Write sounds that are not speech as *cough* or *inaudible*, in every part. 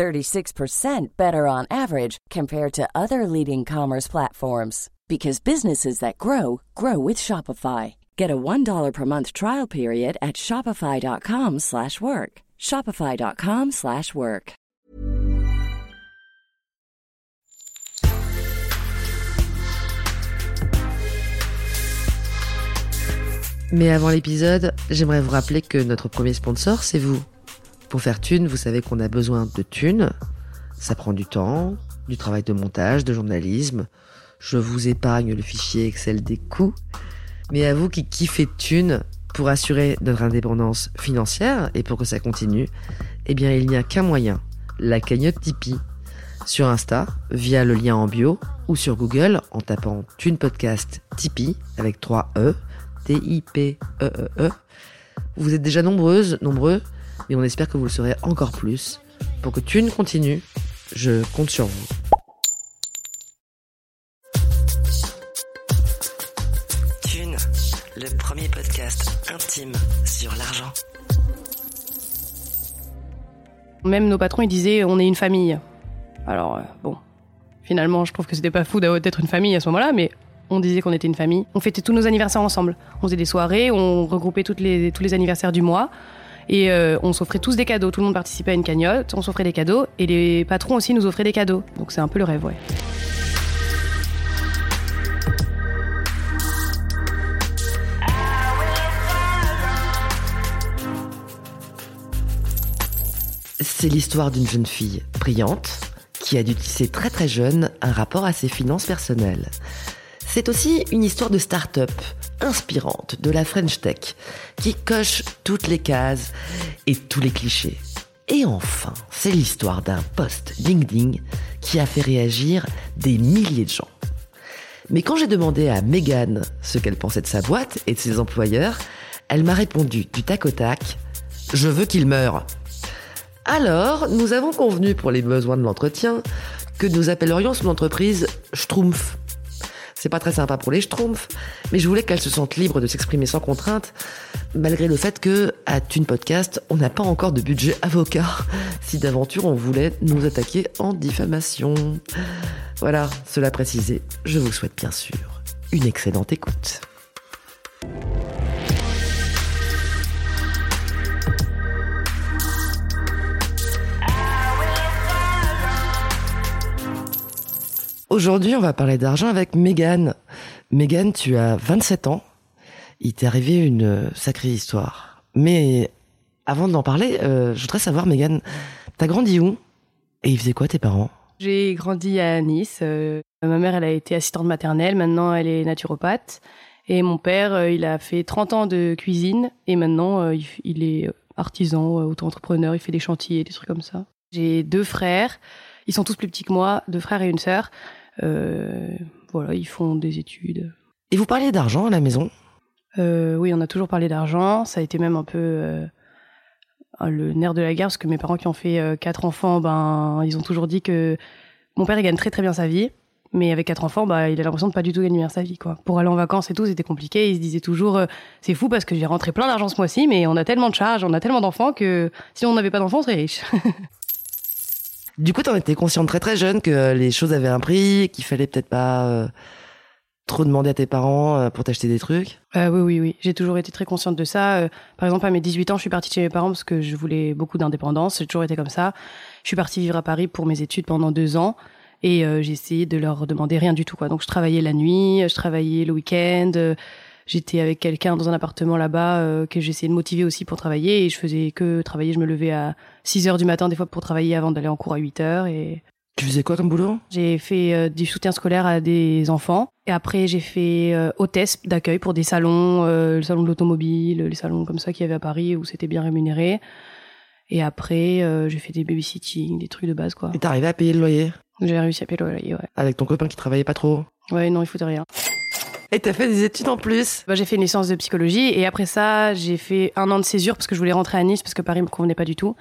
36% better on average compared to other leading commerce platforms because businesses that grow grow with Shopify. Get a $1 per month trial period at shopify.com/work. shopify.com/work. Mais avant l'épisode, j'aimerais vous rappeler que notre premier sponsor, c'est vous. Pour faire thune, vous savez qu'on a besoin de thunes. Ça prend du temps, du travail de montage, de journalisme. Je vous épargne le fichier Excel des coûts. Mais à vous qui kiffez thunes, pour assurer notre indépendance financière et pour que ça continue, eh bien il n'y a qu'un moyen, la cagnotte Tipeee. Sur Insta, via le lien en bio, ou sur Google en tapant Thune Podcast Tipeee avec 3 E, T-I-P-E-E-E. Vous êtes déjà nombreuses, nombreux, mais on espère que vous le serez encore plus. Pour que Thune continue, je compte sur vous. Thune, le premier podcast intime sur l'argent. Même nos patrons, ils disaient on est une famille. Alors, euh, bon, finalement, je trouve que c'était pas fou d'être une famille à ce moment-là, mais on disait qu'on était une famille. On fêtait tous nos anniversaires ensemble. On faisait des soirées, on regroupait toutes les, tous les anniversaires du mois. Et euh, on s'offrait tous des cadeaux. Tout le monde participait à une cagnotte, on s'offrait des cadeaux. Et les patrons aussi nous offraient des cadeaux. Donc c'est un peu le rêve, ouais. C'est l'histoire d'une jeune fille brillante qui a dû tisser très très jeune un rapport à ses finances personnelles. C'est aussi une histoire de start-up inspirante de la French Tech qui coche toutes les cases et tous les clichés. Et enfin, c'est l'histoire d'un post LinkedIn qui a fait réagir des milliers de gens. Mais quand j'ai demandé à Megan ce qu'elle pensait de sa boîte et de ses employeurs, elle m'a répondu du tac au tac Je veux qu'il meure. Alors, nous avons convenu pour les besoins de l'entretien que nous appellerions son entreprise Schtroumpf. C'est pas très sympa pour les Schtroumpfs, mais je voulais qu'elle se sente libre de s'exprimer sans contrainte, malgré le fait que, à Thune Podcast, on n'a pas encore de budget avocat, *laughs* si d'aventure on voulait nous attaquer en diffamation. Voilà, cela précisé, je vous souhaite bien sûr une excellente écoute. Aujourd'hui, on va parler d'argent avec Megan. Megan, tu as 27 ans. Il t'est arrivé une sacrée histoire. Mais avant d'en parler, euh, je voudrais savoir, Megan, t'as grandi où? Et ils faisaient quoi tes parents? J'ai grandi à Nice. euh, ma mère, elle a été assistante maternelle. Maintenant, elle est naturopathe. Et mon père, euh, il a fait 30 ans de cuisine. Et maintenant, il, il est artisan, auto-entrepreneur. Il fait des chantiers, des trucs comme ça. J'ai deux frères. Ils sont tous plus petits que moi. Deux frères et une sœur. Euh, voilà, ils font des études. Et vous parliez d'argent à la maison? Euh, oui, on a toujours parlé d'argent. Ça a été même un peu euh, le nerf de la guerre parce que mes parents qui ont fait quatre enfants, ben ils ont toujours dit que mon père il gagne très très bien sa vie, mais avec quatre enfants, bah il a l'impression de pas du tout gagner bien sa vie quoi. Pour aller en vacances et tout, c'était compliqué. Il se disait toujours euh, c'est fou parce que j'ai rentré plein d'argent ce mois-ci, mais on a tellement de charges, on a tellement d'enfants que si on n'avait pas d'enfants, on serait riche. *laughs* Du coup, t'en étais consciente très très jeune que les choses avaient un prix, qu'il fallait peut-être pas euh, trop demander à tes parents euh, pour t'acheter des trucs? Euh, oui, oui, oui. J'ai toujours été très consciente de ça. Euh, par exemple, à mes 18 ans, je suis partie chez mes parents parce que je voulais beaucoup d'indépendance. J'ai toujours été comme ça. Je suis partie vivre à Paris pour mes études pendant deux ans. Et euh, j'ai essayé de leur demander rien du tout. Donc, je travaillais la nuit, je travaillais le week-end. J'étais avec quelqu'un dans un appartement là-bas euh, que j'essayais de motiver aussi pour travailler. Et je faisais que travailler. Je me levais à 6 heures du matin des fois pour travailler avant d'aller en cours à 8 heures. Et Tu faisais quoi comme boulot? J'ai fait euh, du soutien scolaire à des enfants. Et après, j'ai fait euh, hôtesse d'accueil pour des salons, euh, le salon de l'automobile, les salons comme ça qu'il y avait à Paris où c'était bien rémunéré. Et après, euh, j'ai fait des babysitting, des trucs de base, quoi. Et t'arrivais à payer le loyer? J'ai réussi à payer le loyer, ouais. avec ton copain qui travaillait pas trop? Ouais, non, il foutait rien. Et t'as fait des études en plus. Bah, j'ai fait une licence de psychologie et après ça, j'ai fait un an de césure parce que je voulais rentrer à Nice parce que Paris me convenait pas du tout.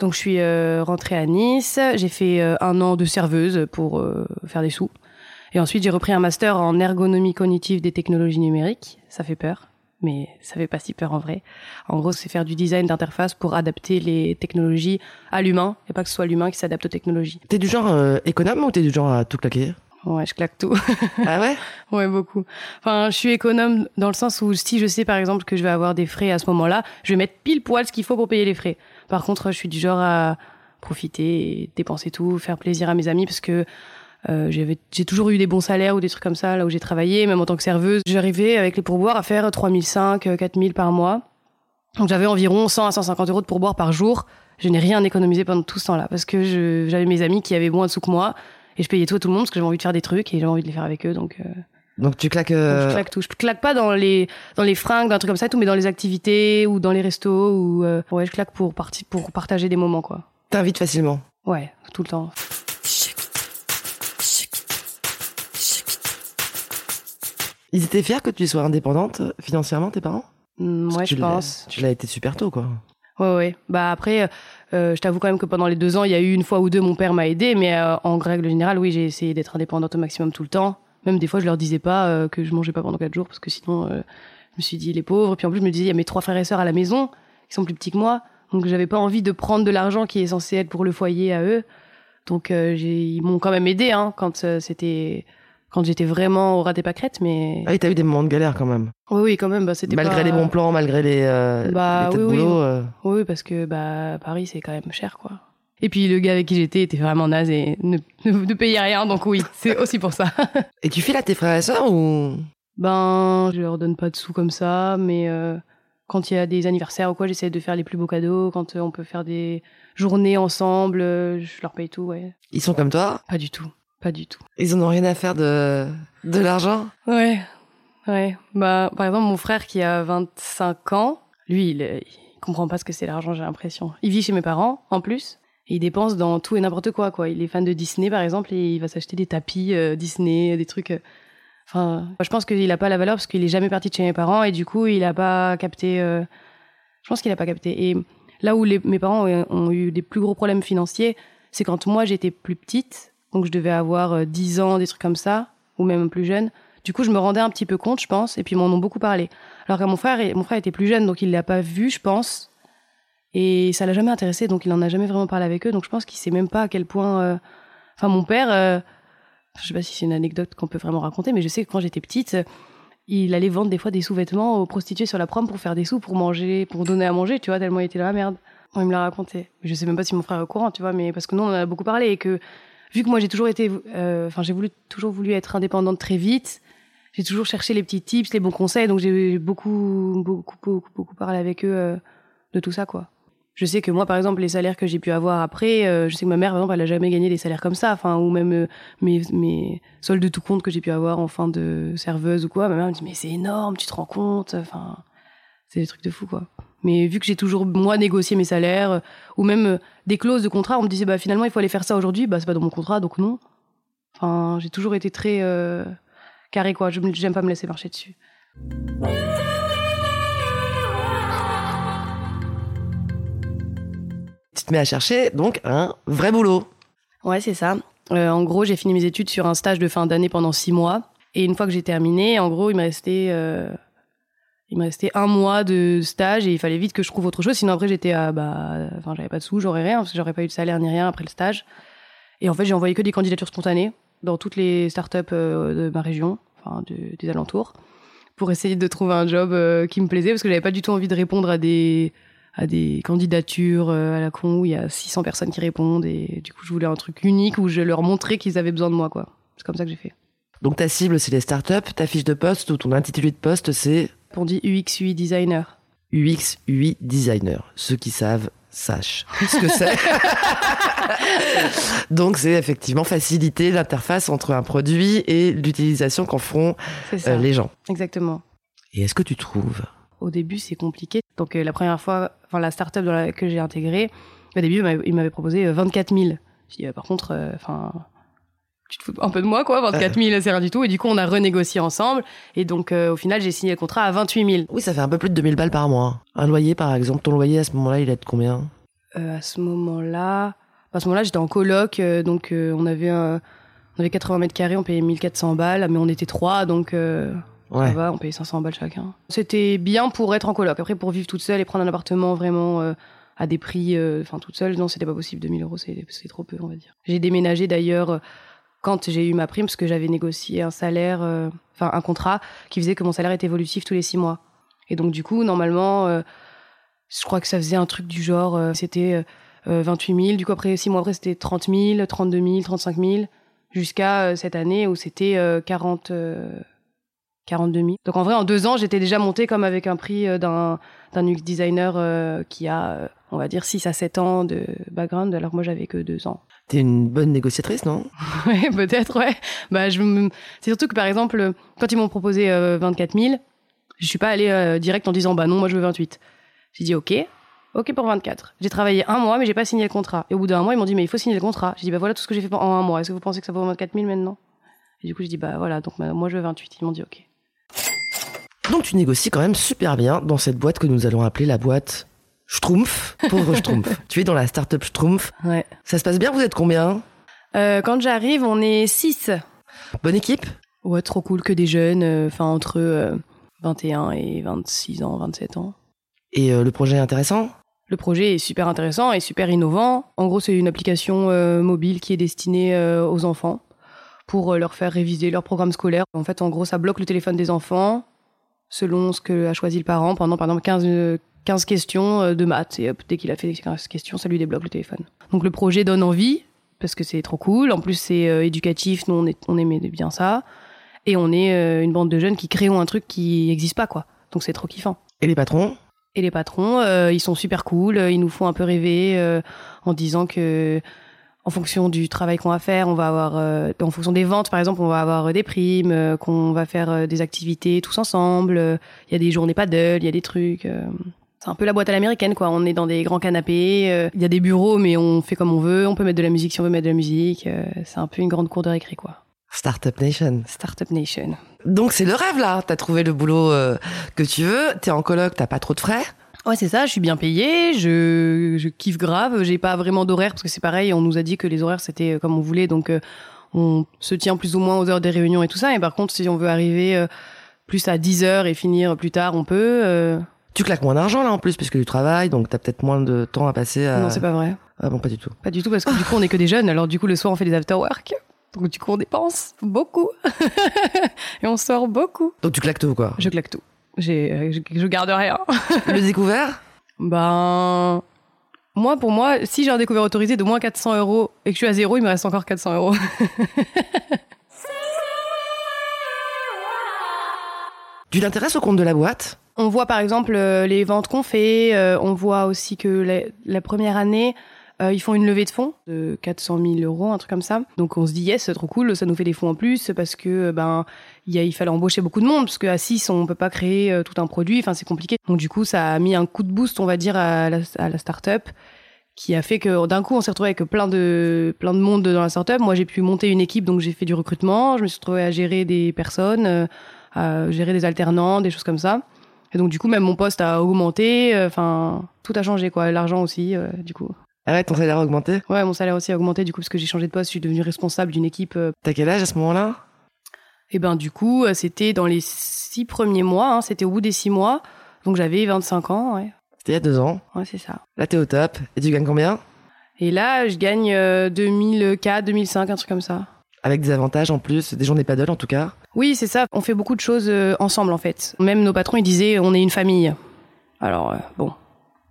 Donc je suis euh, rentrée à Nice, j'ai fait euh, un an de serveuse pour euh, faire des sous. Et ensuite, j'ai repris un master en ergonomie cognitive des technologies numériques. Ça fait peur, mais ça fait pas si peur en vrai. En gros, c'est faire du design d'interface pour adapter les technologies à l'humain et pas que ce soit l'humain qui s'adapte aux technologies. T'es du genre euh, économe ou t'es du genre à tout claquer? Ouais, je claque tout. Ah ouais? *laughs* Ouais, beaucoup. Enfin, je suis économe dans le sens où si je sais par exemple que je vais avoir des frais à ce moment-là, je vais mettre pile poil ce qu'il faut pour payer les frais. Par contre, je suis du genre à profiter et dépenser tout, faire plaisir à mes amis parce que euh, j'avais j'ai toujours eu des bons salaires ou des trucs comme ça là où j'ai travaillé, même en tant que serveuse. J'arrivais avec les pourboires à faire 3005, 4000 par mois. Donc j'avais environ 100 à 150 euros de pourboires par jour. Je n'ai rien économisé pendant tout ce temps-là parce que j'avais mes amis qui avaient moins de sous que moi et je payais tout à tout le monde parce que j'avais envie de faire des trucs et j'avais envie de les faire avec eux. Donc euh, Donc tu claques. donc, euh, je claque tout. Je claque pas dans les dans les fringues, dans un truc comme ça, et tout, mais dans les activités ou dans les restos ou euh, ouais, je claque pour parti pour partager des moments quoi. T'invites facilement. Ouais, tout le temps. Ils étaient fiers que tu sois indépendante euh, financièrement, tes parents? Mm, ouais, je pense. Tu l'as été super tôt, quoi. Ouais, ouais. Bah après, euh, je t'avoue quand même que pendant les deux ans, il y a eu une fois ou deux, mon père m'a aidé, mais euh, en règle générale, oui, j'ai essayé d'être indépendante au maximum tout le temps. Même des fois, je leur disais pas euh, que je mangeais pas pendant quatre jours parce que sinon, euh, je me suis dit les pauvres. Puis en plus, je me disais, il y a mes trois frères et sœurs à la maison qui sont plus petits que moi, donc j'avais pas envie de prendre de l'argent qui est censé être pour le foyer à eux. Donc euh, ils m'ont quand même aidé hein, quand euh, c'était quand j'étais vraiment au ras des pâquerettes, mais Ah oui, t'as eu des moments de galère quand même. oui, oui, quand même, bah, c'était Malgré pas- les bons plans, malgré les, euh, Bah, les têtes oui, oui. boulot. euh. Oui, parce que bah Paris c'est quand même cher quoi. Et puis le gars avec qui j'étais était vraiment naze et ne, ne, ne payait rien, donc oui, *laughs* c'est aussi pour ça. Et tu files à tes frères et sœurs ou? Ben, je leur donne pas de sous comme ça, mais euh, quand il y a des anniversaires ou quoi, j'essaie de faire les plus beaux cadeaux. Quand on peut faire des journées ensemble, je leur paye tout, ouais. ils sont comme toi? Pas du tout, pas du tout. Ils en ont rien à faire de, de l'argent? Ouais, ouais. Bah, par exemple, mon frère qui a 25 ans, lui, il, il comprend pas ce que c'est l'argent, j'ai l'impression. Il vit chez mes parents, en plus. Et il dépense dans tout et n'importe quoi, quoi. Il est fan de Disney, par exemple, et il va s'acheter des tapis euh, Disney, des trucs. euh, Enfin, je pense qu'il a pas la valeur parce qu'il est jamais parti de chez mes parents et du coup, il a pas capté. euh, Je pense qu'il a pas capté. Et là où les- mes parents ont eu des plus gros problèmes financiers, c'est quand moi j'étais plus petite, donc je devais avoir euh, 10 ans, des trucs comme ça, ou même plus jeune. Du coup, je me rendais un petit peu compte, je pense, et puis ils m'en ont beaucoup parlé. Alors que mon frère, mon frère était plus jeune, donc il l'a pas vu, je pense, et ça l'a jamais intéressé, donc il en a jamais vraiment parlé avec eux. Donc je pense qu'il sait même pas à quel point. euh, Enfin, mon père, euh, je sais pas si c'est une anecdote qu'on peut vraiment raconter, mais je sais que quand j'étais petite, euh, il allait vendre des fois des sous-vêtements aux prostituées sur la prom pour faire des sous, pour manger, pour donner à manger, tu vois, tellement il était dans la merde. Il me l'a raconté. Je sais même pas si mon frère est au courant, tu vois, mais parce que nous on en a beaucoup parlé et que vu que moi j'ai toujours été, euh, enfin j'ai voulu toujours voulu être indépendante très vite. J'ai toujours cherché les petits tips, les bons conseils, donc j'ai beaucoup, beaucoup, beaucoup, beaucoup parlé avec eux euh, de tout ça, quoi. Je sais que moi, par exemple, les salaires que j'ai pu avoir après, euh, je sais que ma mère, par exemple, elle a jamais gagné des salaires comme ça, enfin, ou même mes, mes soldes de tout compte que j'ai pu avoir en fin de serveuse ou quoi. Ma mère me dit, mais c'est énorme, tu te rends compte, enfin, c'est des trucs de fou, quoi. Mais vu que j'ai toujours, moi, négocié mes salaires, euh, ou même euh, des clauses de contrat, on me disait, bah, finalement, il faut aller faire ça aujourd'hui, bah, c'est pas dans mon contrat, donc non. Enfin, j'ai toujours été très euh, carré, quoi. Je j'aime pas me laisser marcher dessus. Tu te mets à chercher donc un vrai boulot. Ouais, c'est ça. Euh, en gros, j'ai fini mes études sur un stage de fin d'année pendant six mois. Et une fois que j'ai terminé, en gros, il me restait, euh, il me restait un mois de stage et il fallait vite que je trouve autre chose. Sinon, après, j'étais à, bah, enfin, j'avais pas de sous, j'aurais rien parce que j'aurais pas eu de salaire ni rien après le stage. Et en fait, j'ai envoyé que des candidatures spontanées dans toutes les startups euh, de ma région, enfin, de- des alentours, pour essayer de trouver un job euh, qui me plaisait parce que j'avais pas du tout envie de répondre à des, à des candidatures euh, à la con où il y a 600 personnes qui répondent et du coup je voulais un truc unique où je leur montrais qu'ils avaient besoin de moi quoi. C'est comme ça que j'ai fait. Donc ta cible, c'est les startups. Ta fiche de poste ou ton intitulé de poste, c'est On dit UX UI designer. UX, UI designer. Ceux qui savent sachent ce que c'est. *laughs* Donc c'est effectivement faciliter l'interface entre un produit et l'utilisation qu'en feront euh, les gens. Exactement. Et est-ce que tu trouves Au début, c'est compliqué. Donc euh, la première fois, enfin la startup dans laquelle j'ai intégré, au début, il m'avait- proposé euh, 24 000. J'ai dit, euh, par contre, euh, enfin, tu te fous un peu de moi, quoi. 24 000, c'est rien du tout. Et du coup, on a renégocié ensemble. Et donc, euh, au final, j'ai signé le contrat à 28 000. Oui, ça fait un peu plus de 2000 balles par mois. Un loyer, par exemple, ton loyer à ce moment-là, il est de combien? Euh, à ce moment-là, à ce moment-là, j'étais en coloc, euh, donc euh, on avait euh, on avait 80 mètres carrés, on payait 1400 balles, mais on était trois, donc euh, Ouais. ça va, on payait 500 balles chacun. C'était bien pour être en coloc. Après, pour vivre toute seule et prendre un appartement vraiment euh, à des prix, euh, enfin toute seule, non, c'était pas possible. 2000 euros, c'est trop peu, on va dire. J'ai déménagé d'ailleurs euh, quand j'ai eu ma prime, parce que j'avais négocié un salaire, euh, un contrat qui faisait que mon salaire était évolutif tous les six mois. Et donc du coup, normalement, euh, je crois que ça faisait un truc du genre, euh, c'était euh, 28 000. Du coup, après six mois après, c'était 30 000, 32 000, 35 000, jusqu'à cette année où c'était euh, 40, euh, 42 000. Donc en vrai, en deux ans, j'étais déjà montée comme avec un prix d'un d'un UX designer qui a, on va dire, 6 à 7 ans de background, alors moi, j'avais que deux ans. T'es une bonne négociatrice, non *laughs* Ouais, peut-être, ouais. Bah, je. C'est surtout que, par exemple, quand ils m'ont proposé euh, 24 000, je suis pas allée euh, direct en disant, bah non, moi je veux 28. J'ai dit, ok, ok pour 24. J'ai travaillé un mois, mais j'ai pas signé le contrat. Et au bout d'un mois, ils m'ont dit, mais il faut signer le contrat. J'ai dit, bah voilà tout ce que j'ai fait en un mois. Est-ce que vous pensez que ça vaut 24 000 maintenant? Et du coup, j'ai dit, bah voilà, donc bah, moi je veux 28. Ils m'ont dit, ok. Donc tu négocies quand même super bien dans cette boîte que nous allons appeler la boîte Schtroumpf, pauvre *laughs* Schtroumpf. tu es dans la startup Schtroumpf. Ouais. Ça se passe bien, vous êtes combien? Euh, quand j'arrive, on est 6. Bonne équipe? Ouais, trop cool que des jeunes, euh, enfin entre euh, 21 et 26 ans, 27 ans. Et euh, le projet est intéressant? Le projet est super intéressant et super innovant. En gros, c'est une application euh, mobile qui est destinée euh, aux enfants pour euh, leur faire réviser leur programme scolaire. En fait, en gros, ça bloque le téléphone des enfants selon ce que a choisi le parent pendant, par exemple, 15, euh, 15 questions euh, de maths. Et hop, dès qu'il a fait les 15 questions, ça lui débloque le téléphone. Donc le projet donne envie parce que c'est trop cool. En plus, c'est euh, éducatif. Nous, on, est, on aimait bien ça. Et on est euh, une bande de jeunes qui créons un truc qui n'existe pas, quoi. Donc c'est trop kiffant. Et les patrons? Et les patrons, euh, ils sont super cool, ils nous font un peu rêver en disant que en fonction du travail qu'on va faire, on va avoir euh, en fonction des ventes par exemple, on va avoir des primes, euh, qu'on va faire euh, des activités tous ensemble, il y a des journées paddle, il y a des trucs c'est un peu la boîte à l'américaine quoi, on est dans des grands canapés, euh, il y a des bureaux mais on fait comme on veut, on peut mettre de la musique si on veut mettre de la musique, euh, c'est un peu une grande cour de récré quoi. Startup Nation. Startup Nation. Donc c'est le rêve là, t'as trouvé le boulot euh, que tu veux, t'es en coloc, t'as pas trop de frais. Ouais, c'est ça, je suis bien payée, je, je kiffe grave, j'ai pas vraiment d'horaire parce que c'est pareil, on nous a dit que les horaires c'était comme on voulait. Donc on se tient plus ou moins aux heures des réunions et tout ça. Et par contre si on veut arriver plus à 10 heures et finir plus tard, on peut Tu claques moins d'argent là en plus puisque tu travailles, donc t'as peut-être moins de temps à passer à... Non, c'est pas vrai. Ah bon, pas du tout. Pas du tout parce que du coup on est que des jeunes alors du coup le soir on fait des after work. Donc du coup on dépense beaucoup *laughs* et on sort beaucoup. Donc tu claques tout quoi. Je claque tout. J'ai euh, je, je garde rien. *laughs* le découvert Ben, moi, pour moi, si j'ai un découvert autorisé de moins 400 euros et que je suis à zéro, il me reste encore 400 euros. *laughs* Tu t'intéresses au compte de la boîte? On voit par exemple euh, les ventes qu'on fait. euh, on voit aussi que la, la première année, euh, ils font une levée de fonds de 400 000 euros, un truc comme ça. Donc on se dit yes, c'est trop cool, ça nous fait des fonds en plus parce que euh, ben y a, il fallait embaucher beaucoup de monde parce qu'à 6 on peut pas créer tout un produit. Enfin c'est compliqué. Donc du coup ça a mis un coup de boost, on va dire, à la, à la start-up qui a fait que d'un coup on s'est retrouvé avec plein de plein de monde dans la startup. Moi j'ai pu monter une équipe donc j'ai fait du recrutement. Je me suis retrouvée à gérer des personnes, euh, à gérer des alternants, des choses comme ça. Et donc du coup même mon poste a augmenté. euh, Enfin tout a changé quoi. L'argent aussi euh, du coup. Ah ouais, ton salaire a augmenté? Ouais mon salaire aussi a augmenté du coup parce que j'ai changé de poste. Je suis devenue responsable d'une équipe. euh. T'as quel âge à ce moment-là? Et ben du coup c'était dans les six premiers mois. hein, c'était au bout des six mois. Donc j'avais 25 ans. Ouais C'était il y a deux ans. ouais c'est ça. Là t'es au top. Et tu gagnes combien? Et là je gagne euh, 2004, 2005 un truc comme ça. Avec des avantages en plus, des journées paddle en tout cas. Oui, c'est ça. On fait beaucoup de choses euh, ensemble, en fait. Même nos patrons, ils disaient, on est une famille. Alors, euh, bon.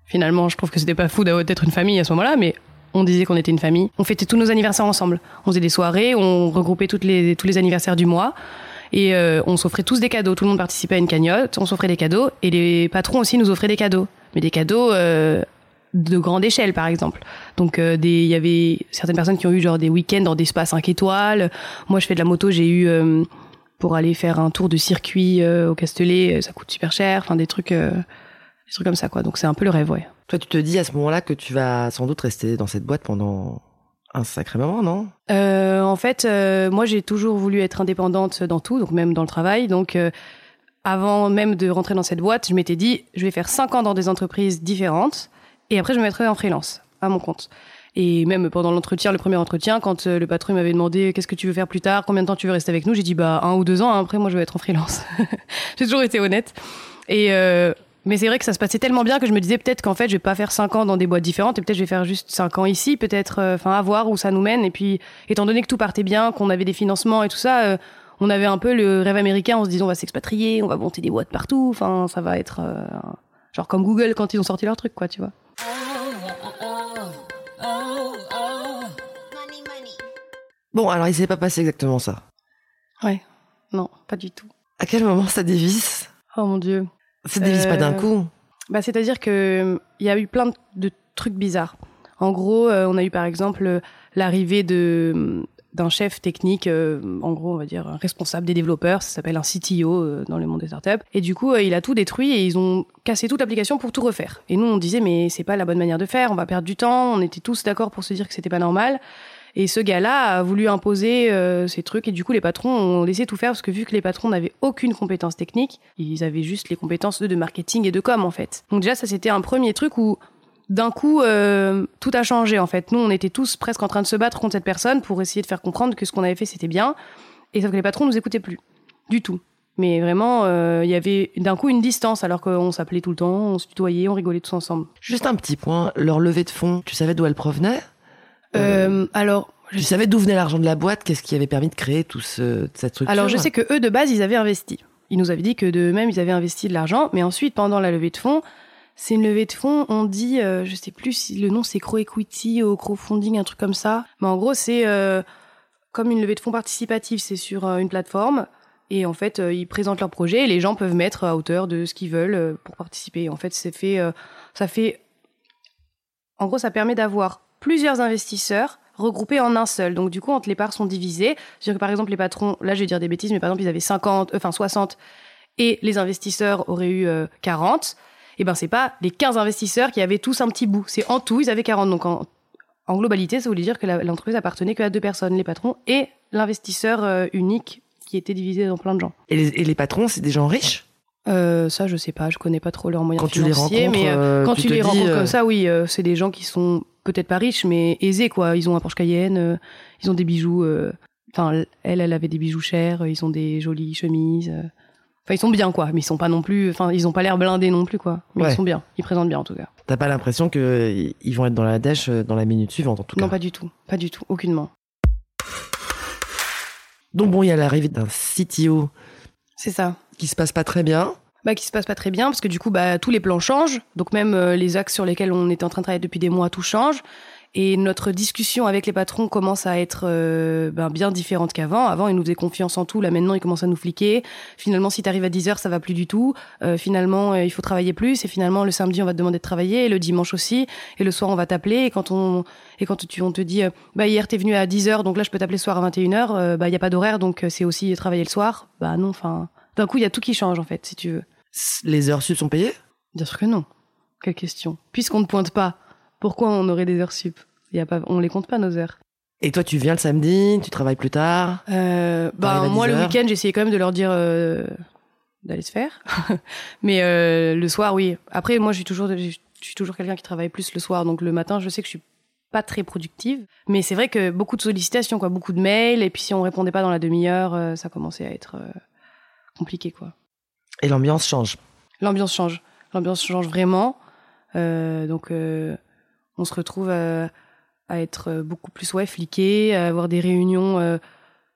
Finalement, je trouve que c'était pas fou d'être une famille à ce moment-là, mais on disait qu'on était une famille. On fêtait tous nos anniversaires ensemble. On faisait des soirées, on regroupait toutes les, tous les anniversaires du mois. Et euh, on s'offrait tous des cadeaux. Tout le monde participait à une cagnotte, on s'offrait des cadeaux. Et les patrons aussi nous offraient des cadeaux. Mais des cadeaux de grande échelle, par exemple. Donc, euh, des- il y avait certaines personnes qui ont eu genre des week-ends dans des spas 5 étoiles. Moi, je fais de la moto, j'ai eu... euh, pour aller faire un tour de circuit euh, au Castellet, euh, ça coûte super cher. Enfin, des trucs, euh, des trucs comme ça, quoi. Donc c'est un peu le rêve, ouais. Toi, tu te dis à ce moment-là que tu vas sans doute rester dans cette boîte pendant un sacré moment, non? Euh, en fait, euh, moi, j'ai toujours voulu être indépendante dans tout, donc même dans le travail. Donc, euh, avant même de rentrer dans cette boîte, je m'étais dit, je vais faire cinq ans dans des entreprises différentes, et après, je me mettrai en freelance, à mon compte. Et même pendant l'entretien, le premier entretien, quand euh, le patron m'avait demandé qu'est-ce que tu veux faire plus tard, combien de temps tu veux rester avec nous, j'ai dit bah un ou deux ans. hein, après, moi, je veux être en freelance. *laughs* j'ai toujours été honnête. Et euh, mais c'est vrai que ça se passait tellement bien que je me disais peut-être qu'en fait, je vais pas faire cinq ans dans des boîtes différentes et peut-être je vais faire juste cinq ans ici, peut-être, euh, enfin, à voir où ça nous mène. Et puis, étant donné que tout partait bien, qu'on avait des financements et tout ça, euh, on avait un peu le rêve américain. On se disait on va s'expatrier, on va monter des boîtes partout. Enfin, ça va être genre comme Google quand ils ont sorti leur truc, quoi, tu vois. Bon, alors il s'est pas passé exactement ça. Ouais. Non, pas du tout. À quel moment ça dévisse? Oh mon dieu. Ça dévisse pas d'un Euh, coup. Bah, c'est-à-dire que il y a eu plein de, trucs bizarres. En gros, euh, on a eu par exemple euh, l'arrivée de d'un chef technique, euh, en gros, on va dire responsable des développeurs, ça s'appelle un CTO euh, dans le monde des startups. Et du coup, euh, il a tout détruit et ils ont cassé toute l'application pour tout refaire. Et nous, on disait mais c'est pas la bonne manière de faire, on va perdre du temps. On était tous d'accord pour se dire que c'était pas normal. Et ce gars-là a voulu imposer euh, ces trucs et du coup les patrons ont laissé tout faire parce que vu que les patrons n'avaient aucune compétence technique, ils avaient juste les compétences de marketing et de com en fait. Donc déjà ça c'était un premier truc où d'un coup euh, tout a changé en fait. Nous on était tous presque en train de se battre contre cette personne pour essayer de faire comprendre que ce qu'on avait fait c'était bien et sauf que les patrons nous écoutaient plus du tout. Mais vraiment euh, il y avait d'un coup une distance alors qu'on s'appelait tout le temps, on se tutoyait, on rigolait tous ensemble. Juste un petit point, leur levée de fonds, tu savais d'où elle provenait? Euh, alors Tu savais d'où venait l'argent de la boîte? Qu'est-ce qui avait permis de créer tout ce, cette structure? Alors je sais que eux de base ils avaient investi. Ils nous avaient dit que de même ils avaient investi de l'argent, mais ensuite pendant la levée de fonds, c'est une levée de fonds, on dit, euh, je sais plus si le nom c'est Crow Equity ou Crowdfunding, un truc comme ça. Mais en gros c'est euh, comme une levée de fonds participative, c'est sur euh, une plateforme. Et en fait, euh, ils présentent leur projet et les gens peuvent mettre à hauteur de ce qu'ils veulent pour participer. En fait, c'est fait, ça fait, en gros, ça permet d'avoir plusieurs investisseurs regroupés en un seul. Donc du coup, entre les parts sont divisées. C'est-à-dire que par exemple, les patrons, là je vais dire des bêtises, mais par exemple, ils avaient 50, euh, enfin 60 et les investisseurs auraient eu euh, 40. Et ben c'est pas les 15 investisseurs qui avaient tous un petit bout. C'est en tout, ils avaient 40. Donc en, en globalité, ça voulait dire que l'entreprise appartenait que à deux personnes, les patrons et l'investisseur euh, unique qui était divisé dans plein de gens. Et les, et les patrons, c'est des gens riches? Euh, ça, je sais pas, je connais pas trop leurs moyens Quand tu les financiers, mais euh, quand tu les dis, rencontres euh, comme ça, oui, c'est des gens qui sont peut-être pas riches, mais aisés, quoi. Ils ont un Porsche Cayenne, ils ont des bijoux. Enfin, elle, elle avait des bijoux chers, ils ont des jolies chemises. Enfin, ils sont bien, quoi. Mais ils sont pas non plus. Enfin, ils ont pas l'air blindés non plus, quoi. Mais Ouais. ils sont bien. Ils présentent bien, en tout cas. T'as pas l'impression qu'ils vont être dans la dèche euh, dans la minute suivante, en tout Non, cas? pas du tout. Pas du tout. Aucunement. Donc bon, il y a l'arrivée d'un CTO C'est ça. qui se passe pas très bien. bah, qui se passe pas très bien parce que du coup bah tous les plans changent donc même euh, les axes sur lesquels on était en train de travailler depuis des mois tout change et notre discussion avec les patrons commence à être euh, ben, bien différente qu'avant. Avant ils nous faisaient confiance en tout. Là maintenant ils commencent à nous fliquer. Finalement si t'arrives à 10 heures ça va plus du tout. Euh, finalement euh, il faut travailler plus. Et finalement le samedi on va te demander de travailler. Et le dimanche aussi. Et le soir on va t'appeler. Et quand on et quand tu on te dit bah hier t'es venu à 10 heures. Donc là je peux t'appeler ce soir à 21 heures. Euh, bah il y a pas d'horaire. Donc c'est aussi travailler le soir bah non enfin d'un coup il y a tout qui change en fait si tu veux. Les heures sup sont payées? Bien sûr que non. Quelle question. Puisqu'on ne pointe pas, pourquoi on aurait des heures sup? Y a pas, On les compte pas nos heures. Et toi, tu viens le samedi, tu travailles plus tard? Euh, bah, moi, 10 le week-end, j'essayais quand même de leur dire euh, d'aller se faire. *laughs* Mais euh, le soir, oui. Après, moi, je suis toujours, je suis toujours quelqu'un qui travaille plus le soir. Donc le matin, je sais que je suis pas très productive. Mais c'est vrai que beaucoup de sollicitations, quoi, beaucoup de mails. Et puis si on répondait pas dans la demi-heure, ça commençait à être compliqué, quoi. Et l'ambiance change? L'ambiance change. L'ambiance change vraiment. Donc, on se retrouve à, à être euh, beaucoup plus ouais, à avoir des réunions, euh,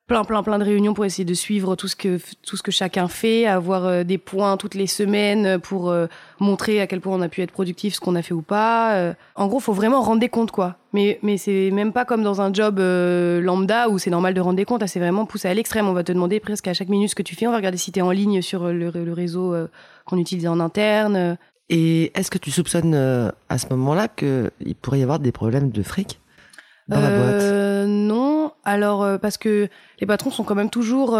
plein, plein, plein de réunions pour essayer de suivre tout ce que, tout ce que chacun fait, à avoir euh, des points toutes les semaines pour euh, montrer à quel point on a pu être productif, ce qu'on a fait ou pas. Euh, en gros, faut vraiment rendre des comptes, quoi. Mais, mais c'est même pas comme dans un job euh, lambda où c'est normal de rendre des comptes. C'est vraiment poussé à l'extrême. On va te demander presque à chaque minute ce que tu fais. On va regarder si t'es en ligne sur le, réseau euh, qu'on utilise en interne. Et est-ce que tu soupçonnes euh, à ce moment-là qu'il pourrait y avoir des problèmes de fric dans la boîte? Euh, Non, alors euh, parce que les patrons sont quand même toujours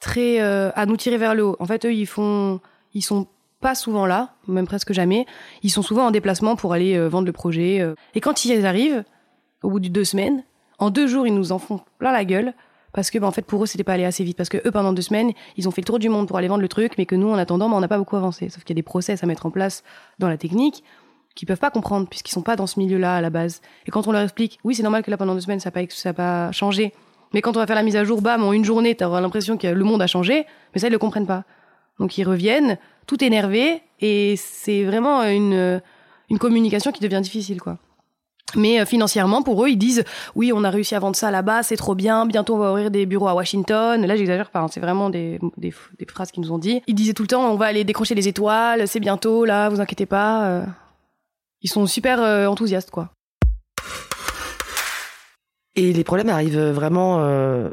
très à nous tirer vers le haut. En fait, eux, ils font, ils sont pas souvent là, même presque jamais. Ils sont souvent en déplacement pour aller vendre le projet. Et quand ils arrivent, au bout de deux semaines, en deux jours, ils nous en font plein la gueule. Parce que, bah, en fait, pour eux, c'était pas allé assez vite. Parce que eux, pendant deux semaines, ils ont fait le tour du monde pour aller vendre le truc, mais que nous, en attendant, bah, on n'a pas beaucoup avancé. Sauf qu'il y a des process à mettre en place dans la technique qu'ils peuvent pas comprendre, puisqu'ils sont pas dans ce milieu-là à la base. Et quand on leur explique, oui, c'est normal que là, pendant deux semaines, ça n'a pas, ça pas changé. Mais quand on va faire la mise à jour, bam, en une journée, t'auras l'impression que le monde a changé. Mais ça, ils le comprennent pas. Donc, ils reviennent, tout énervés, et c'est vraiment une, une communication qui devient difficile, quoi. Mais euh, financièrement, pour eux, ils disent oui, on a réussi à vendre ça là-bas, c'est trop bien. Bientôt, on va ouvrir des bureaux à Washington. Là, j'exagère pas, hein, c'est vraiment des, des, des phrases qu'ils nous ont dit. Ils disaient tout le temps on va aller décrocher les étoiles, c'est bientôt là, vous inquiétez pas. euh. Ils sont super euh, enthousiastes, quoi. Et les problèmes arrivent vraiment euh,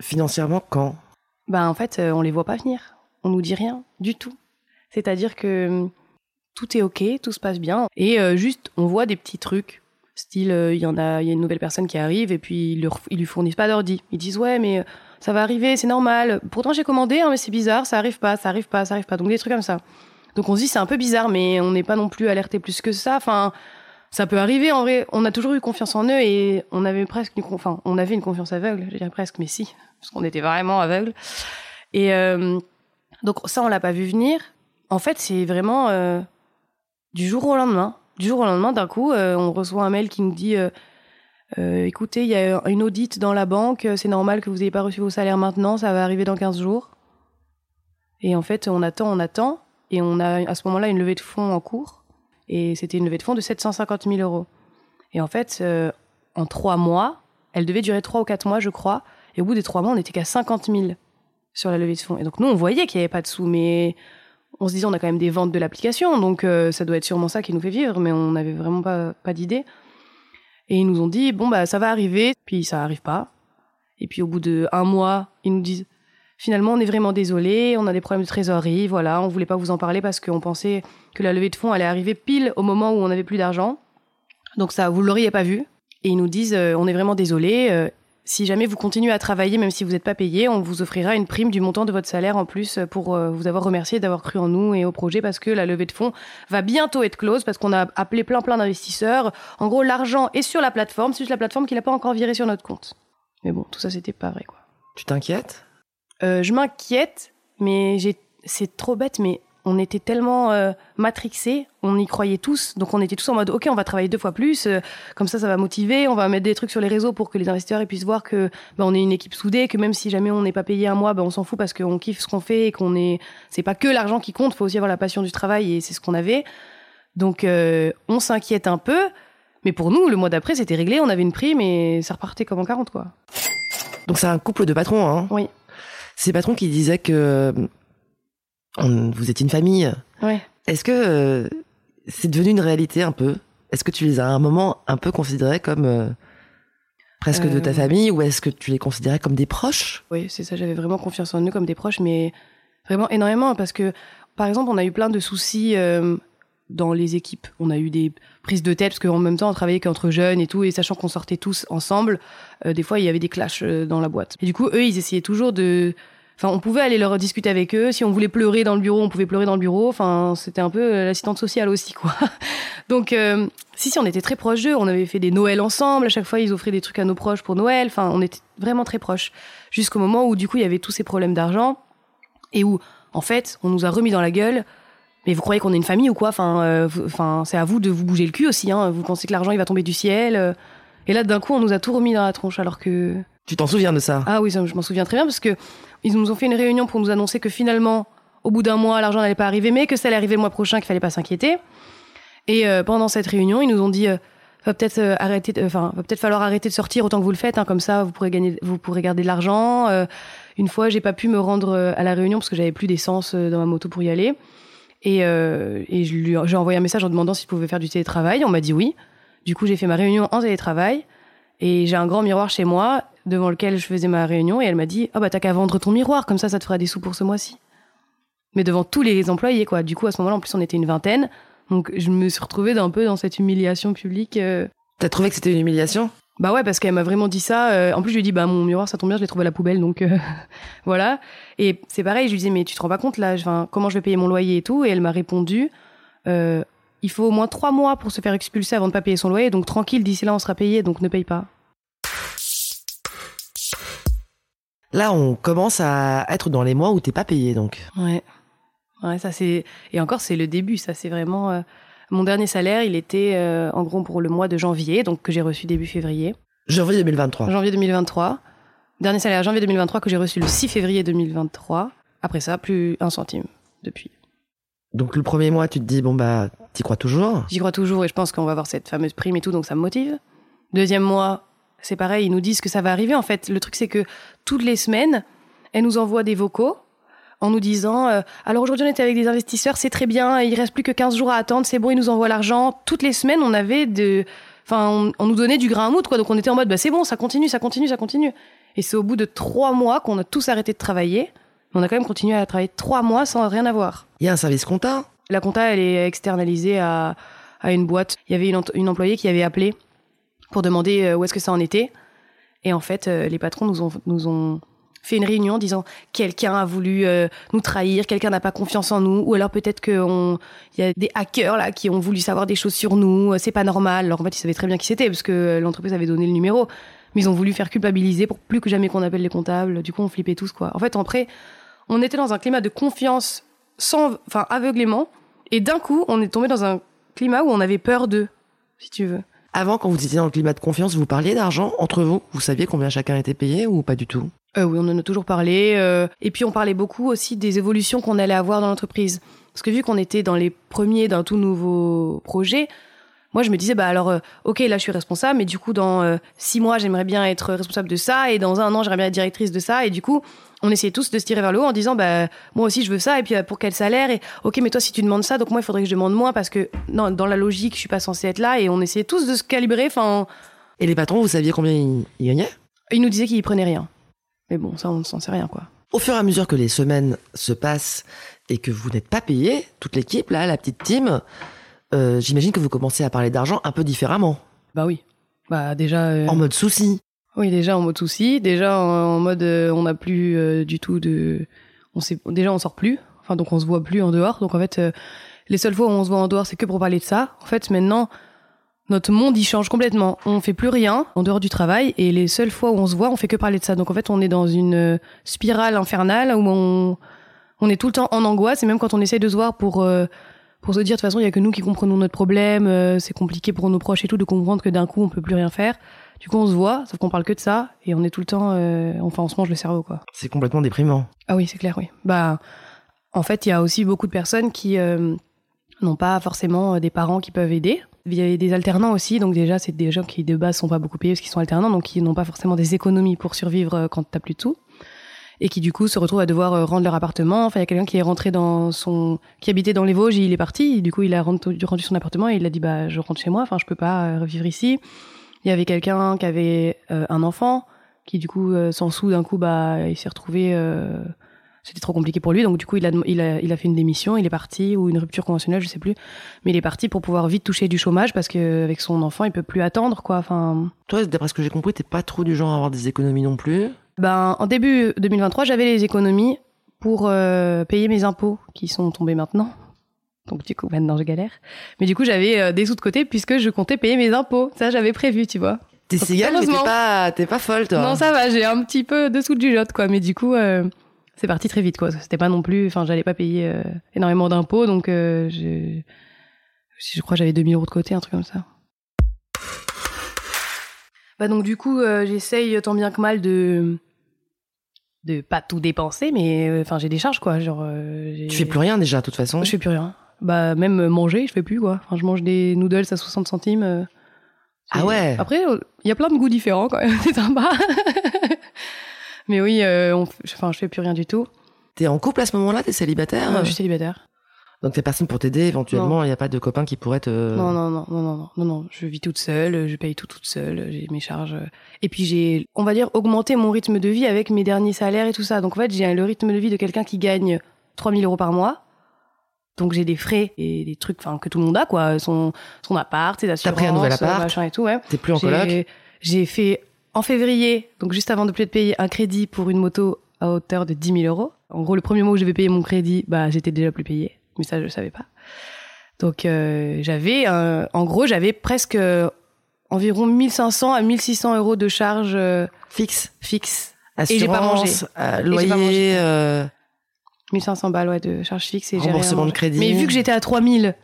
financièrement quand? Ben en fait, on les voit pas venir. On nous dit rien du tout. C'est-à-dire que hum, tout est ok, tout se passe bien, et juste on voit des petits trucs. Style, euh, il y en a, il y a une nouvelle personne qui arrive et puis ils, leur- lui fournissent pas d'ordi. Ils disent ouais mais euh, ça va arriver, c'est normal. Pourtant j'ai commandé, hein, mais c'est bizarre, ça arrive pas, ça arrive pas, ça arrive pas. Donc des trucs comme ça. Donc on se dit c'est un peu bizarre, mais on n'est pas non plus alerté plus que ça. Enfin, ça peut arriver en vrai. On a toujours eu confiance en eux et on avait presque une, enfin, on avait une confiance aveugle. Je dirais presque, mais si, parce qu'on était vraiment aveugle. Et euh, donc ça, on l'a pas vu venir. En fait, c'est vraiment du jour au lendemain. Du jour au lendemain, d'un coup, euh, on reçoit un mail qui nous dit euh, euh, écoutez, il y a une audite dans la banque, c'est normal que vous n'ayez pas reçu vos salaires maintenant, ça va arriver dans 15 jours. Et en fait, on attend, on attend, et on a à ce moment-là une levée de fonds en cours. Et c'était une levée de fonds de 750 000 euros. Et en fait, en trois mois, elle devait durer trois ou quatre mois, je crois. Et au bout des trois mois, on n'était qu'à 50 000 sur la levée de fonds. Et donc nous, on voyait qu'il n'y avait pas de sous, mais on se disait on a quand même des ventes de l'application, donc euh, ça doit être sûrement ça qui nous fait vivre, mais on n'avait vraiment pas, d'idée. Et ils nous ont dit bon bah ça va arriver, puis ça arrive pas. Et puis au bout de un mois, ils nous disent finalement on est vraiment désolé, on a des problèmes de trésorerie, voilà, on voulait pas vous en parler parce qu'on pensait que la levée de fonds allait arriver pile au moment où on n'avait plus d'argent. Donc ça, vous l'auriez pas vu. Et ils nous disent euh, on est vraiment désolé. Euh, si jamais vous continuez à travailler, même si vous n'êtes pas payé, on vous offrira une prime du montant de votre salaire en plus pour euh, vous avoir remercié d'avoir cru en nous et au projet parce que la levée de fonds va bientôt être close parce qu'on a appelé plein plein d'investisseurs. En gros, l'argent est sur la plateforme, c'est juste la plateforme qui n'a pas encore viré sur notre compte. Mais bon, tout ça c'était pas vrai quoi. Tu t'inquiètes? Euh, je m'inquiète, mais j'ai c'est trop bête, mais on était tellement euh, matrixés, on y croyait tous, donc on était tous en mode ok, on va travailler deux fois plus, euh, comme ça ça va motiver, on va mettre des trucs sur les réseaux pour que les investisseurs ils puissent voir que bah, on est une équipe soudée, que même si jamais on n'est pas payé un mois, bah, on s'en fout parce qu'on kiffe ce qu'on fait et qu'on est, c'est pas que l'argent qui compte, faut aussi avoir la passion du travail et c'est ce qu'on avait. Donc euh, on s'inquiète un peu, mais pour nous le mois d'après c'était réglé, on avait une prime et ça repartait comme en 40 quoi. Donc c'est un couple de patrons, hein Oui. Ces patrons qui disaient que on- vous étiez une famille. Ouais. Est-ce que euh, c'est devenu une réalité un peu? Est-ce que tu les as à un moment un peu considérés comme euh, presque de ta Euh. famille ou est-ce que tu les considérais comme des proches? Oui, c'est ça, j'avais vraiment confiance en eux comme des proches, mais vraiment énormément, parce que, par exemple, on a eu plein de soucis dans les équipes. On a eu des prises de tête, parce qu'en même temps, on travaillait qu'entre jeunes et tout, et sachant qu'on sortait tous ensemble, euh, des fois, il y avait des clashs euh, dans la boîte. Et du coup, eux, ils essayaient toujours de... On pouvait aller leur discuter avec eux. Si on voulait pleurer dans le bureau, on pouvait pleurer dans le bureau. Enfin, c'était un peu euh, l'assistante sociale aussi, quoi. *laughs* Donc, euh, si, si, on était très proches d'eux. On avait fait des Noëls ensemble. À chaque fois, ils offraient des trucs à nos proches pour Noël. Enfin, on était vraiment très proches. Jusqu'au moment où, du coup, il y avait tous ces problèmes d'argent. Et où, en fait, on nous a remis dans la gueule. Mais vous croyez qu'on est une famille ou quoi? Enfin, euh, enfin, c'est à vous de vous bouger le cul aussi. Hein. Vous pensez que l'argent, il va tomber du ciel. Et là, d'un coup, on nous a tout remis dans la tronche, alors que Tu t'en souviens de ça? Ah oui, je m'en souviens très bien parce que ils nous ont fait une réunion pour nous annoncer que finalement, au bout d'un mois, l'argent n'allait pas arriver, mais que ça allait arriver le mois prochain, qu'il fallait pas s'inquiéter. Et euh, pendant cette réunion, ils nous ont dit, euh, va peut-être euh, arrêter, enfin, va peut-être falloir arrêter de sortir autant que vous le faites, hein, comme ça, vous pourrez gagner, vous pourrez garder de l'argent. Euh, une fois, j'ai pas pu me rendre à la réunion parce que j'avais plus d'essence dans ma moto pour y aller. Et, et je lui, j'ai envoyé un message en demandant s'il pouvait faire du télétravail. On m'a dit oui. Du coup, j'ai fait ma réunion en télétravail. Et j'ai un grand miroir chez moi devant lequel je faisais ma réunion et elle m'a dit ah bah t'as qu'à vendre ton miroir comme ça ça te fera des sous pour ce mois-ci. Mais devant tous les employés quoi. Du coup à ce moment-là en plus on était une vingtaine donc je me suis retrouvée un peu dans cette humiliation publique. euh. T'as trouvé que c'était une humiliation? Bah ouais, parce qu'elle m'a vraiment dit ça. euh, en plus, je lui ai dit, bah mon miroir, ça tombe bien, je l'ai trouvé à la poubelle, donc euh, *laughs* voilà. Et c'est pareil, je lui disais, mais tu te rends pas compte là, comment je vais payer mon loyer et tout? Et elle m'a répondu, euh, il faut au moins trois mois pour se faire expulser avant de pas payer son loyer, donc tranquille, d'ici là, on sera payé, donc ne paye pas. Là, on commence à être dans les mois où t'es pas payé, donc. Ouais. Ouais, ça c'est. Et encore, c'est le début, ça c'est vraiment. euh, Mon dernier salaire, il était euh, en gros pour le mois de janvier, donc que j'ai reçu début février. Janvier 2023. Janvier 2023. Dernier salaire janvier 2023 que j'ai reçu le 6 février 2023. Après ça, plus un centime depuis. Donc le premier mois, tu te dis, bon bah, t'y crois toujours J'y crois toujours et je pense qu'on va avoir cette fameuse prime et tout, donc ça me motive. Deuxième mois, c'est pareil, ils nous disent que ça va arriver. En fait, le truc c'est que toutes les semaines, elles nous envoient des vocaux en nous disant euh, alors aujourd'hui on était avec des investisseurs, c'est très bien, il reste plus que 15 jours à attendre, c'est bon, ils nous envoient l'argent. Toutes les semaines, on avait de enfin on, on nous donnait du grain à moudre quoi. Donc on était en mode bah c'est bon, ça continue, ça continue, ça continue. Et c'est au bout de trois mois qu'on a tous arrêté de travailler. On a quand même continué à travailler trois mois sans rien avoir. Il y a un service compta La compta, elle est externalisée à, à une boîte. Il y avait une employée qui avait appelé pour demander euh, où est-ce que ça en était. Et en fait, euh, les patrons nous ont, nous ont fait une réunion en disant quelqu'un a voulu euh, nous trahir, quelqu'un n'a pas confiance en nous, ou alors peut-être qu'il y a des hackers là qui ont voulu savoir des choses sur nous, euh, c'est pas normal. Alors en fait, ils savaient très bien qui c'était parce que l'entreprise avait donné le numéro, mais ils ont voulu faire culpabiliser pour plus que jamais qu'on appelle les comptables. Du coup, on flippait tous quoi. En fait, après, on était dans un climat de confiance sans, enfin aveuglément, et d'un coup, on est tombé dans un climat où on avait peur d'eux, si tu veux. Avant, quand vous étiez dans le climat de confiance, vous parliez d'argent entre vous Vous saviez combien chacun était payé ou pas du tout? Euh, oui, on en a toujours parlé. euh, et puis on parlait beaucoup aussi des évolutions qu'on allait avoir dans l'entreprise. Parce que vu qu'on était dans les premiers d'un tout nouveau projet, moi je me disais, bah alors, euh, ok, là je suis responsable, mais du coup dans euh, six mois j'aimerais bien être responsable de ça, et dans un an j'aimerais bien être directrice de ça, et du coup on essayait tous de se tirer vers le haut en disant, bah moi aussi je veux ça, et puis euh, pour quel salaire, et ok, mais toi si tu demandes ça, donc moi il faudrait que je demande moins, parce que non, dans la logique je suis pas censée être là, et on essayait tous de se calibrer, enfin, Et les patrons, vous saviez combien ils, ils gagnaient? Ils nous disaient qu'ils prenaient rien. Mais bon, ça on ne s'en sait rien quoi. Au fur et à mesure que les semaines se passent et que vous n'êtes pas payé, toute l'équipe, là, la petite team, euh, j'imagine que vous commencez à parler d'argent un peu différemment, Bah oui. Bah déjà. euh, en mode souci. Oui, déjà en mode souci. Déjà en, en mode euh, on n'a plus du tout de. On sait déjà on sort plus. Enfin donc on se voit plus en dehors. Donc en fait les seules fois où on se voit en dehors c'est que pour parler de ça. En fait maintenant notre monde il change complètement. On fait plus rien en dehors du travail et les seules fois où on se voit on fait que parler de ça. Donc en fait on est dans une spirale infernale où on on est tout le temps en angoisse et même quand on essaye de se voir pour pour se dire de toute façon il y a que nous qui comprenons notre problème, euh, c'est compliqué pour nos proches et tout de comprendre que d'un coup on peut plus rien faire. Du coup on se voit, sauf qu'on parle que de ça et on est tout le temps, euh, enfin on se mange le cerveau quoi. C'est complètement déprimant. Ah oui c'est clair oui. Bah en fait il y a aussi beaucoup de personnes qui euh, n'ont pas forcément des parents qui peuvent aider. Il y a des alternants aussi, donc déjà c'est des gens qui de base sont pas beaucoup payés parce qu'ils sont alternants, donc qui n'ont pas forcément des économies pour survivre quand t'as plus de sous et qui du coup se retrouvent à devoir euh, rendre leur appartement. Enfin, il y a quelqu'un qui est rentré dans son, qui habitait dans les Vosges, il est parti. Et du coup, il a rendu, son appartement et il a dit bah je rentre chez moi. Enfin, je peux pas euh, vivre ici. Il y avait quelqu'un qui avait euh, un enfant qui du coup euh, sans sous d'un coup bah il s'est retrouvé. c'était trop compliqué pour lui, donc du coup il a, il a il a fait une démission, il est parti ou une rupture conventionnelle, je sais plus, mais il est parti pour pouvoir vite toucher du chômage parce que avec son enfant il peut plus attendre quoi. Enfin, Toi, d'après ce que j'ai compris, t'es pas trop du genre à avoir des économies non plus. Ben, en début 2023, j'avais les économies pour euh, payer mes impôts qui sont tombés maintenant. Donc du coup, maintenant je galère. Mais du coup, j'avais euh, des sous de côté puisque je comptais payer mes impôts. Ça, j'avais prévu, tu vois. T'es cigale, mais t'es pas, t'es pas folle, toi. Non, ça va, j'ai un petit peu dessous du lot, quoi. Mais du coup, euh, c'est parti très vite, quoi. C'était pas non plus, enfin, j'allais pas payer énormément d'impôts, donc je, je crois que j'avais 2000 euros de côté, un truc comme ça. Bah donc du coup, euh, j'essaye tant bien que mal de de pas tout dépenser, mais euh, enfin j'ai des charges quoi. Genre, euh, j'ai- Tu fais plus rien déjà, de toute façon. Je fais plus rien. Bah même euh, manger, je fais plus quoi. Enfin, je mange des noodles à 60 centimes. euh, Ah c'est- ouais. Après, euh, il y a plein de goûts différents quand même. *laughs* C'est sympa. *laughs* mais oui, euh, on f- enfin je fais plus rien du tout. T'es en couple à ce moment-là, t'es célibataire? Je suis célibataire. Donc t'as personne pour t'aider éventuellement. Il y a pas de copain qui pourrait te. Non, non, non, non, non, non, non, non. Je vis toute seule, je paye tout toute seule, j'ai mes charges. Et puis j'ai, on va dire, augmenté mon rythme de vie avec mes derniers salaires et tout ça. Donc en fait, j'ai le rythme de vie de quelqu'un qui gagne 3000 euros par mois. Donc j'ai des frais et des trucs, enfin que tout le monde a quoi, son son appart, ses assurances, pris un nouvel appart machin et tout. Ouais. T'es plus en coloc. J'ai fait en février, donc juste avant de plus être payé, un crédit pour une moto à hauteur de 10 000 euros. En gros, le premier mois où je vais payer mon crédit, bah, j'étais déjà plus payé. Mais ça, je ne savais pas. Donc, euh, j'avais, euh, en gros, j'avais presque euh, environ 1500 à 1600 euros de charges euh, Fixe. fixes. Assurance, Et j'ai pas mangé. euh, Et j'ai pas mangé. loyer. euh, 1500 balles, ouais, de charges fixes. Et Remboursement de mangé. crédit. Mais vu que j'étais à 3000,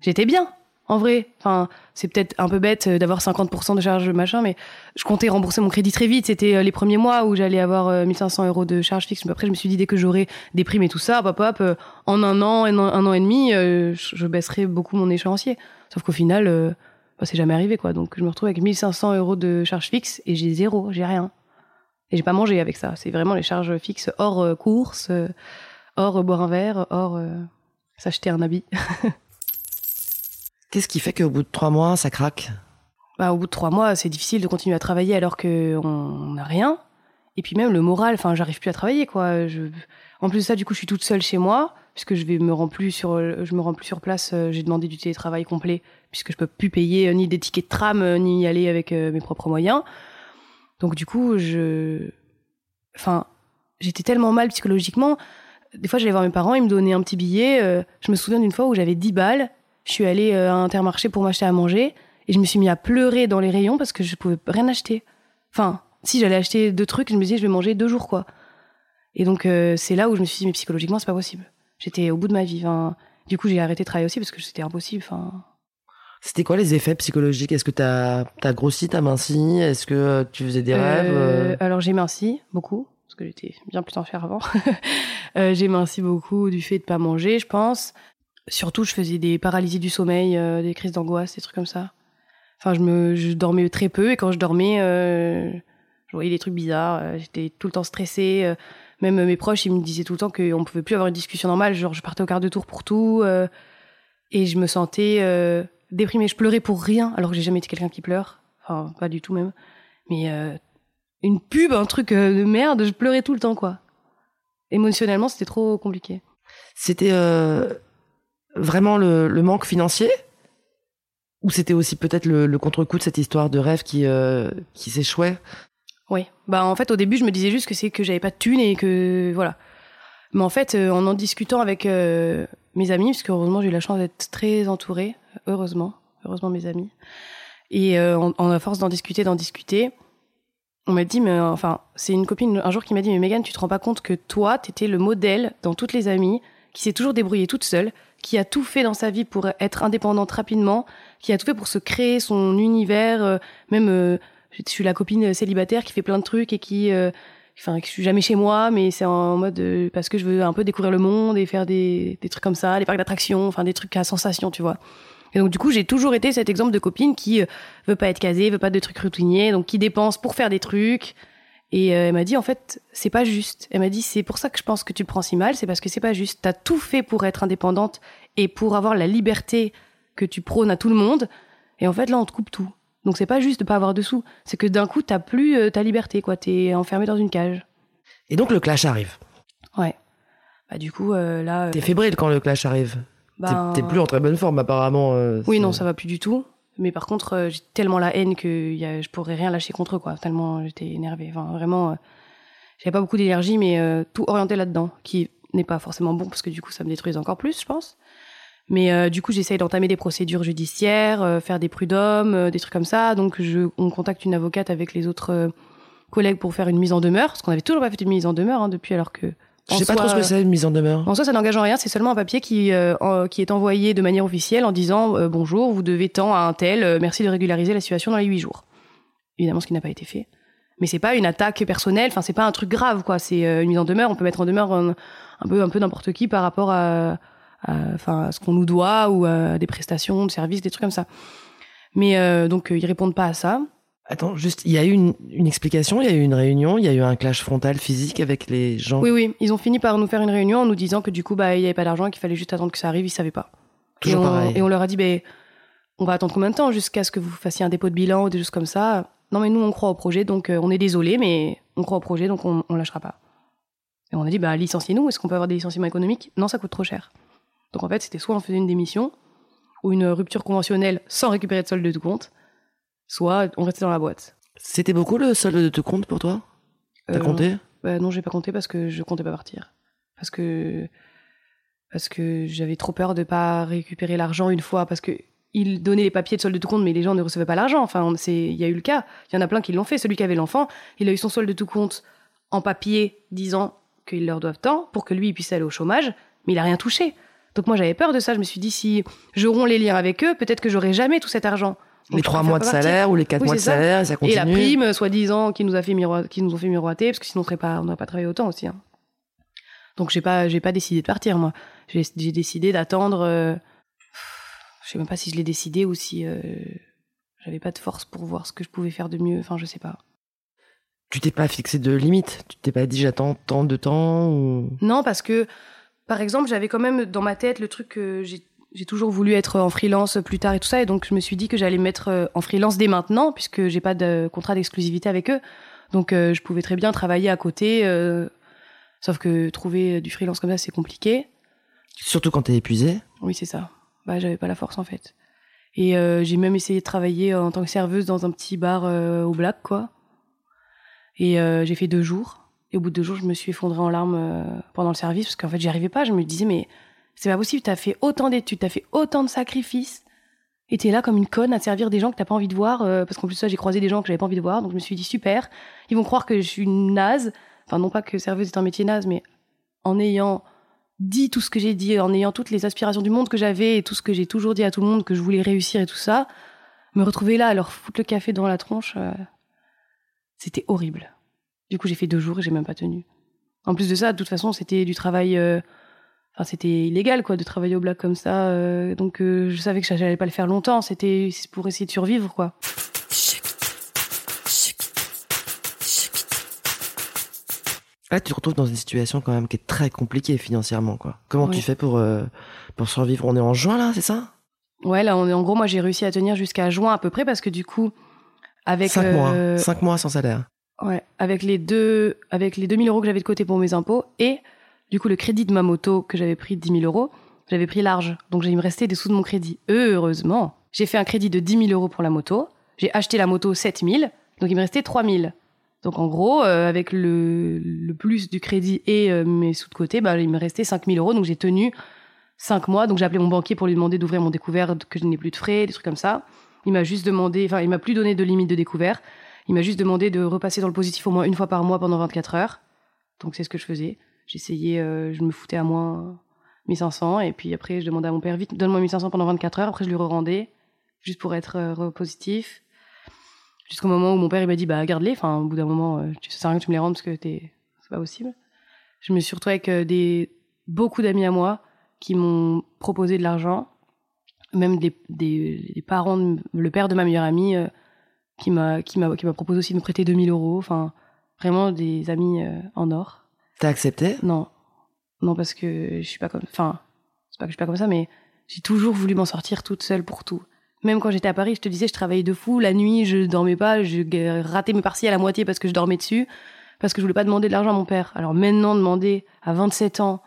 j'étais bien, en vrai. Enfin, c'est peut-être un peu bête euh, d'avoir 50% de charges machin, mais je comptais rembourser mon crédit très vite. C'était euh, les premiers mois où j'allais avoir euh, 1500 euros de charges fixes. Mais après, je me suis dit, dès que j'aurai des primes et tout ça, euh, en un an, un an, et demi, euh, je baisserai beaucoup mon échéancier. Sauf qu'au final, euh, bah, c'est jamais arrivé, quoi. Donc, je me retrouve avec 1500 euros de charges fixes et j'ai zéro, j'ai rien. Et j'ai pas mangé avec ça. C'est vraiment les charges fixes hors euh, euh, hors euh, boire un verre, hors euh, s'acheter un habit. *laughs* Qu'est-ce qui fait qu'au bout de trois mois, ça craque? Bah, au bout de trois mois, c'est difficile de continuer à travailler alors qu'on n'a rien. Et puis même le moral, enfin, j'arrive plus à travailler, quoi. En plus de ça, du coup, je suis toute seule chez moi, puisque je vais me rends plus sur, je me rends plus sur place. euh, J'ai demandé du télétravail complet, puisque je peux plus payer euh, ni des tickets de tram, euh, ni y aller avec mes propres moyens. Donc du coup, je, enfin, j'étais tellement mal psychologiquement. Des fois, j'allais voir mes parents, ils me donnaient un petit billet. je me souviens d'une fois où j'avais 10 balles. Je suis allée euh, à Intermarché pour m'acheter à manger. Et je me suis mis à pleurer dans les rayons parce que je pouvais rien acheter. Enfin, si j'allais acheter deux trucs, je me disais je vais manger deux jours quoi. Et donc euh, c'est là où je me suis dit mais psychologiquement c'est pas possible. J'étais au bout de ma vie. Enfin, du coup j'ai arrêté de travailler aussi parce que c'était impossible. Enfin, C'était quoi les effets psychologiques? Est-ce que t'as as grossi, t'as minci? Est-ce que euh, tu faisais des rêves Euh, alors j'ai minci beaucoup parce que j'étais bien plus en faire avant. *laughs* Euh, j'ai minci beaucoup du fait de pas manger, je pense. Surtout, je faisais des paralysies du sommeil, euh, des crises d'angoisse, des trucs comme ça. Enfin, je me, je dormais très peu et quand je dormais, euh, je voyais des trucs bizarres. euh, J'étais tout le temps stressée. euh, même mes proches, ils me disaient tout le temps qu'on pouvait plus avoir une discussion normale. Genre, je partais au quart de tour pour tout euh, et je me sentais déprimée. Je pleurais pour rien, alors que j'ai jamais été quelqu'un qui pleure. Enfin, pas du tout même. Mais une pub, un truc de merde, je pleurais tout le temps, quoi. Émotionnellement, c'était trop compliqué. C'était euh, vraiment le, manque financier? Ou c'était aussi peut-être le, contre-coup de cette histoire de rêve qui, euh, qui s'échouait? Oui. Bah, en fait, au début, je me disais juste que c'est que j'avais pas de thunes et que, voilà. Mais en fait, euh, en en discutant avec euh, mes amis, parce que heureusement, j'ai eu la chance d'être très entourée, heureusement, heureusement mes amis. Et en, force d'en discuter, d'en discuter, on m'a dit, mais enfin, c'est une copine un jour qui m'a dit, mais Megan, tu te rends pas compte que toi, t'étais le modèle dans toutes les amies, qui s'est toujours débrouillée toute seule, qui a tout fait dans sa vie pour être indépendante rapidement, qui a tout fait pour se créer son univers, euh, même euh, je suis la copine célibataire qui fait plein de trucs et qui euh, enfin je suis jamais chez moi mais c'est en mode euh, parce que je veux un peu découvrir le monde et faire des, trucs comme ça les parcs d'attractions enfin des trucs à sensation tu vois. Et donc du coup j'ai toujours été cet exemple de copine qui euh, veut pas être casée veut pas de trucs routiniers donc qui dépense pour faire des trucs et euh, elle m'a dit en fait c'est pas juste elle m'a dit c'est pour ça que je pense que tu le prends si mal c'est parce que c'est pas juste t'as tout fait pour être indépendante et pour avoir la liberté que tu prônes à tout le monde et en fait là on te coupe tout donc c'est pas juste de pas avoir de sous, c'est que d'un coup t'as plus euh, ta liberté quoi, t'es enfermé dans une cage. Et donc le clash arrive. Ouais. Bah du coup euh, là. T'es fébrile quand le clash arrive. T'es- ben, T'es plus en très bonne forme apparemment. Oui non ça va plus du tout. Mais par contre euh, j'ai tellement la haine que je pourrais rien lâcher contre eux quoi. Tellement j'étais énervée. Enfin vraiment, euh, j'avais pas beaucoup d'énergie mais euh, tout orienté là-dedans, qui n'est pas forcément bon parce que du coup ça me détruise encore plus je pense. Mais du coup, j'essaye d'entamer des procédures judiciaires, faire des prud'hommes, des trucs comme ça. Donc, je, on contacte une avocate avec les autres collègues pour faire une mise en demeure, parce qu'on avait toujours pas fait de mise en demeure hein, depuis, alors que. Je sais pas trop ce que c'est une mise en demeure. En soi, ça n'engage en rien. C'est seulement un papier qui euh, qui est envoyé de manière officielle en disant euh, bonjour, vous devez tant à un tel. euh, merci de régulariser la situation dans les huit jours. Évidemment, ce qui n'a pas été fait. Mais c'est pas une attaque personnelle. Enfin, c'est pas un truc grave, quoi. C'est une mise en demeure. On peut mettre en demeure un, un peu un peu n'importe qui par rapport à enfin, ce qu'on nous doit ou à des prestations, de services, des trucs comme ça. Mais donc, ils répondent pas à ça. Attends, juste, il y a eu une, une explication, il y a eu une réunion, il y a eu un clash frontal physique avec les gens. Oui, oui. Ils ont fini par nous faire une réunion en nous disant que du coup, bah, il y avait pas d'argent, et qu'il fallait juste attendre que ça arrive. Ils savaient pas. Toujours et, on, pareil. et on leur a dit, ben, on va attendre combien de temps jusqu'à ce que vous fassiez un dépôt de bilan ou des choses comme ça? Non, mais nous, on croit au projet, donc euh, on est désolé, mais on croit au projet, donc on, on lâchera pas. Et on a dit, bah, licenciez-nous. Est-ce qu'on peut avoir des licenciements économiques? Non, ça coûte trop cher. Donc en fait, c'était soit on faisait une démission ou une rupture conventionnelle sans récupérer de solde de compte, soit on restait dans la boîte. C'était beaucoup le solde de tout compte pour toi? T'as Euh, compté? Bah non, j'ai pas compté parce que je comptais pas partir. Parce que parce que j'avais trop peur de pas récupérer l'argent une fois parce que il donnait les papiers de solde de tout compte mais les gens ne recevaient pas l'argent. Enfin, c'est il y a eu le cas. Il y en a plein qui l'ont fait. Celui qui avait l'enfant, il a eu son solde de tout compte en papier disant qu'ils leur doivent tant pour que lui puisse aller au chômage, mais il a rien touché. Donc moi j'avais peur de ça. Je me suis dit si je romps les liens avec eux, peut-être que j'aurai jamais tout cet argent. Donc, Les trois mois de partir. salaire ou les quatre Oui, mois de ça. salaire, et ça Et continue. la prime, soi-disant, qui nous a fait miroi- qui nous ont fait miroiter, parce que sinon on serait pas, on n'aurait pas travaillé autant aussi. hein. Donc j'ai pas, j'ai pas décidé de partir moi. J'ai, j'ai décidé d'attendre. euh, Je sais même pas si je l'ai décidé ou si euh, j'avais pas de force pour voir ce que je pouvais faire de mieux. Enfin, je sais pas. Tu t'es pas fixé de limite Tu t'es pas dit j'attends tant de temps ou... Non, parce que, par exemple, j'avais quand même dans ma tête le truc que j'ai j'ai toujours voulu être en freelance plus tard et tout ça, et donc je me suis dit que j'allais me mettre euh, en freelance dès maintenant, puisque j'ai pas de contrat d'exclusivité avec eux. Donc euh, je pouvais très bien travailler à côté, euh, sauf que trouver du freelance comme ça, c'est compliqué. Surtout quand t'es épuisé. Oui, c'est ça. Bah, j'avais pas la force en fait. Et euh, j'ai même essayé de travailler en tant que serveuse dans un petit bar au Black, quoi. Et j'ai fait deux jours. Et au bout de deux jours, je me suis effondrée en larmes pendant le service parce qu'en fait, j'y arrivais pas. Je me disais, mais c'est pas possible, t'as fait autant d'études, t'as fait autant de sacrifices. Et t'es là comme une conne à servir des gens que t'as pas envie de voir. euh, parce qu'en plus, ça, j'ai croisé des gens que j'avais pas envie de voir. Donc je me suis dit, super. Ils vont croire que je suis une naze. Enfin, non pas que serveuse est un métier naze, mais en ayant dit tout ce que j'ai dit, en ayant toutes les aspirations du monde que j'avais et tout ce que j'ai toujours dit à tout le monde que je voulais réussir et tout ça, me retrouver là à leur foutre le café dans la tronche, euh, c'était horrible. Du coup, j'ai fait deux jours et j'ai même pas tenu. En plus de ça, de toute façon, c'était du travail. euh, Enfin, c'était illégal, quoi, de travailler au black comme ça. euh, donc, euh, je savais que j'allais pas le faire longtemps. C'était pour essayer de survivre, quoi. Là, tu te retrouves dans une situation quand même qui est très compliquée financièrement, quoi. Comment tu fais pour, euh, pour survivre? On est en juin, là, c'est ça? Ouais, là, on est, en gros, moi, j'ai réussi à tenir jusqu'à juin à peu près parce que du coup, avec Cinq euh, mois. Cinq mois sans salaire. Ouais, avec les deux, avec les 2000 euros que j'avais de côté pour mes impôts et du coup le crédit de ma moto que j'avais pris de 10 000 euros, j'avais pris large. Donc il me restait des sous de mon crédit. Heureusement, j'ai fait un crédit de 10 000 euros pour la moto. J'ai acheté la moto 7 000, donc il me restait 3 000. Donc en gros, euh, avec le, plus du crédit et euh, mes sous de côté, bah, il me restait 5 000 euros. Donc j'ai tenu 5 mois. Donc j'ai appelé mon banquier pour lui demander d'ouvrir mon découvert, que je n'ai plus de frais, des trucs comme ça. Il m'a juste demandé, enfin il m'a plus donné de limite de découvert. Il m'a juste demandé de repasser dans le positif au moins une fois par mois pendant 24 heures. Donc c'est ce que je faisais. J'essayais, euh, je me foutais à moins 1500 et puis après je demandais à mon père vite donne-moi 1500 pendant 24 heures. Après je lui rendais juste pour être euh, positif. Jusqu'au moment où mon père il m'a dit bah garde-les. Enfin au bout d'un moment euh, tu à rien que tu me les rendes parce que t'es c'est pas possible. Je me suis retrouvée avec euh, des beaucoup d'amis à moi qui m'ont proposé de l'argent, même des, des, parents, le père de ma meilleure amie. euh, qui m'a qui m'a qui m'a proposé aussi de me prêter 2000 euros enfin vraiment des amis en or T'as accepté? Non non parce que je suis pas comme enfin c'est pas que je suis pas comme ça mais j'ai toujours voulu m'en sortir toute seule pour tout même quand j'étais à Paris je te disais je travaillais de fou la nuit je dormais pas je ratais mes partiels à moitié parce que je dormais dessus parce que je voulais pas demander de l'argent à mon père alors maintenant demander à 27 ans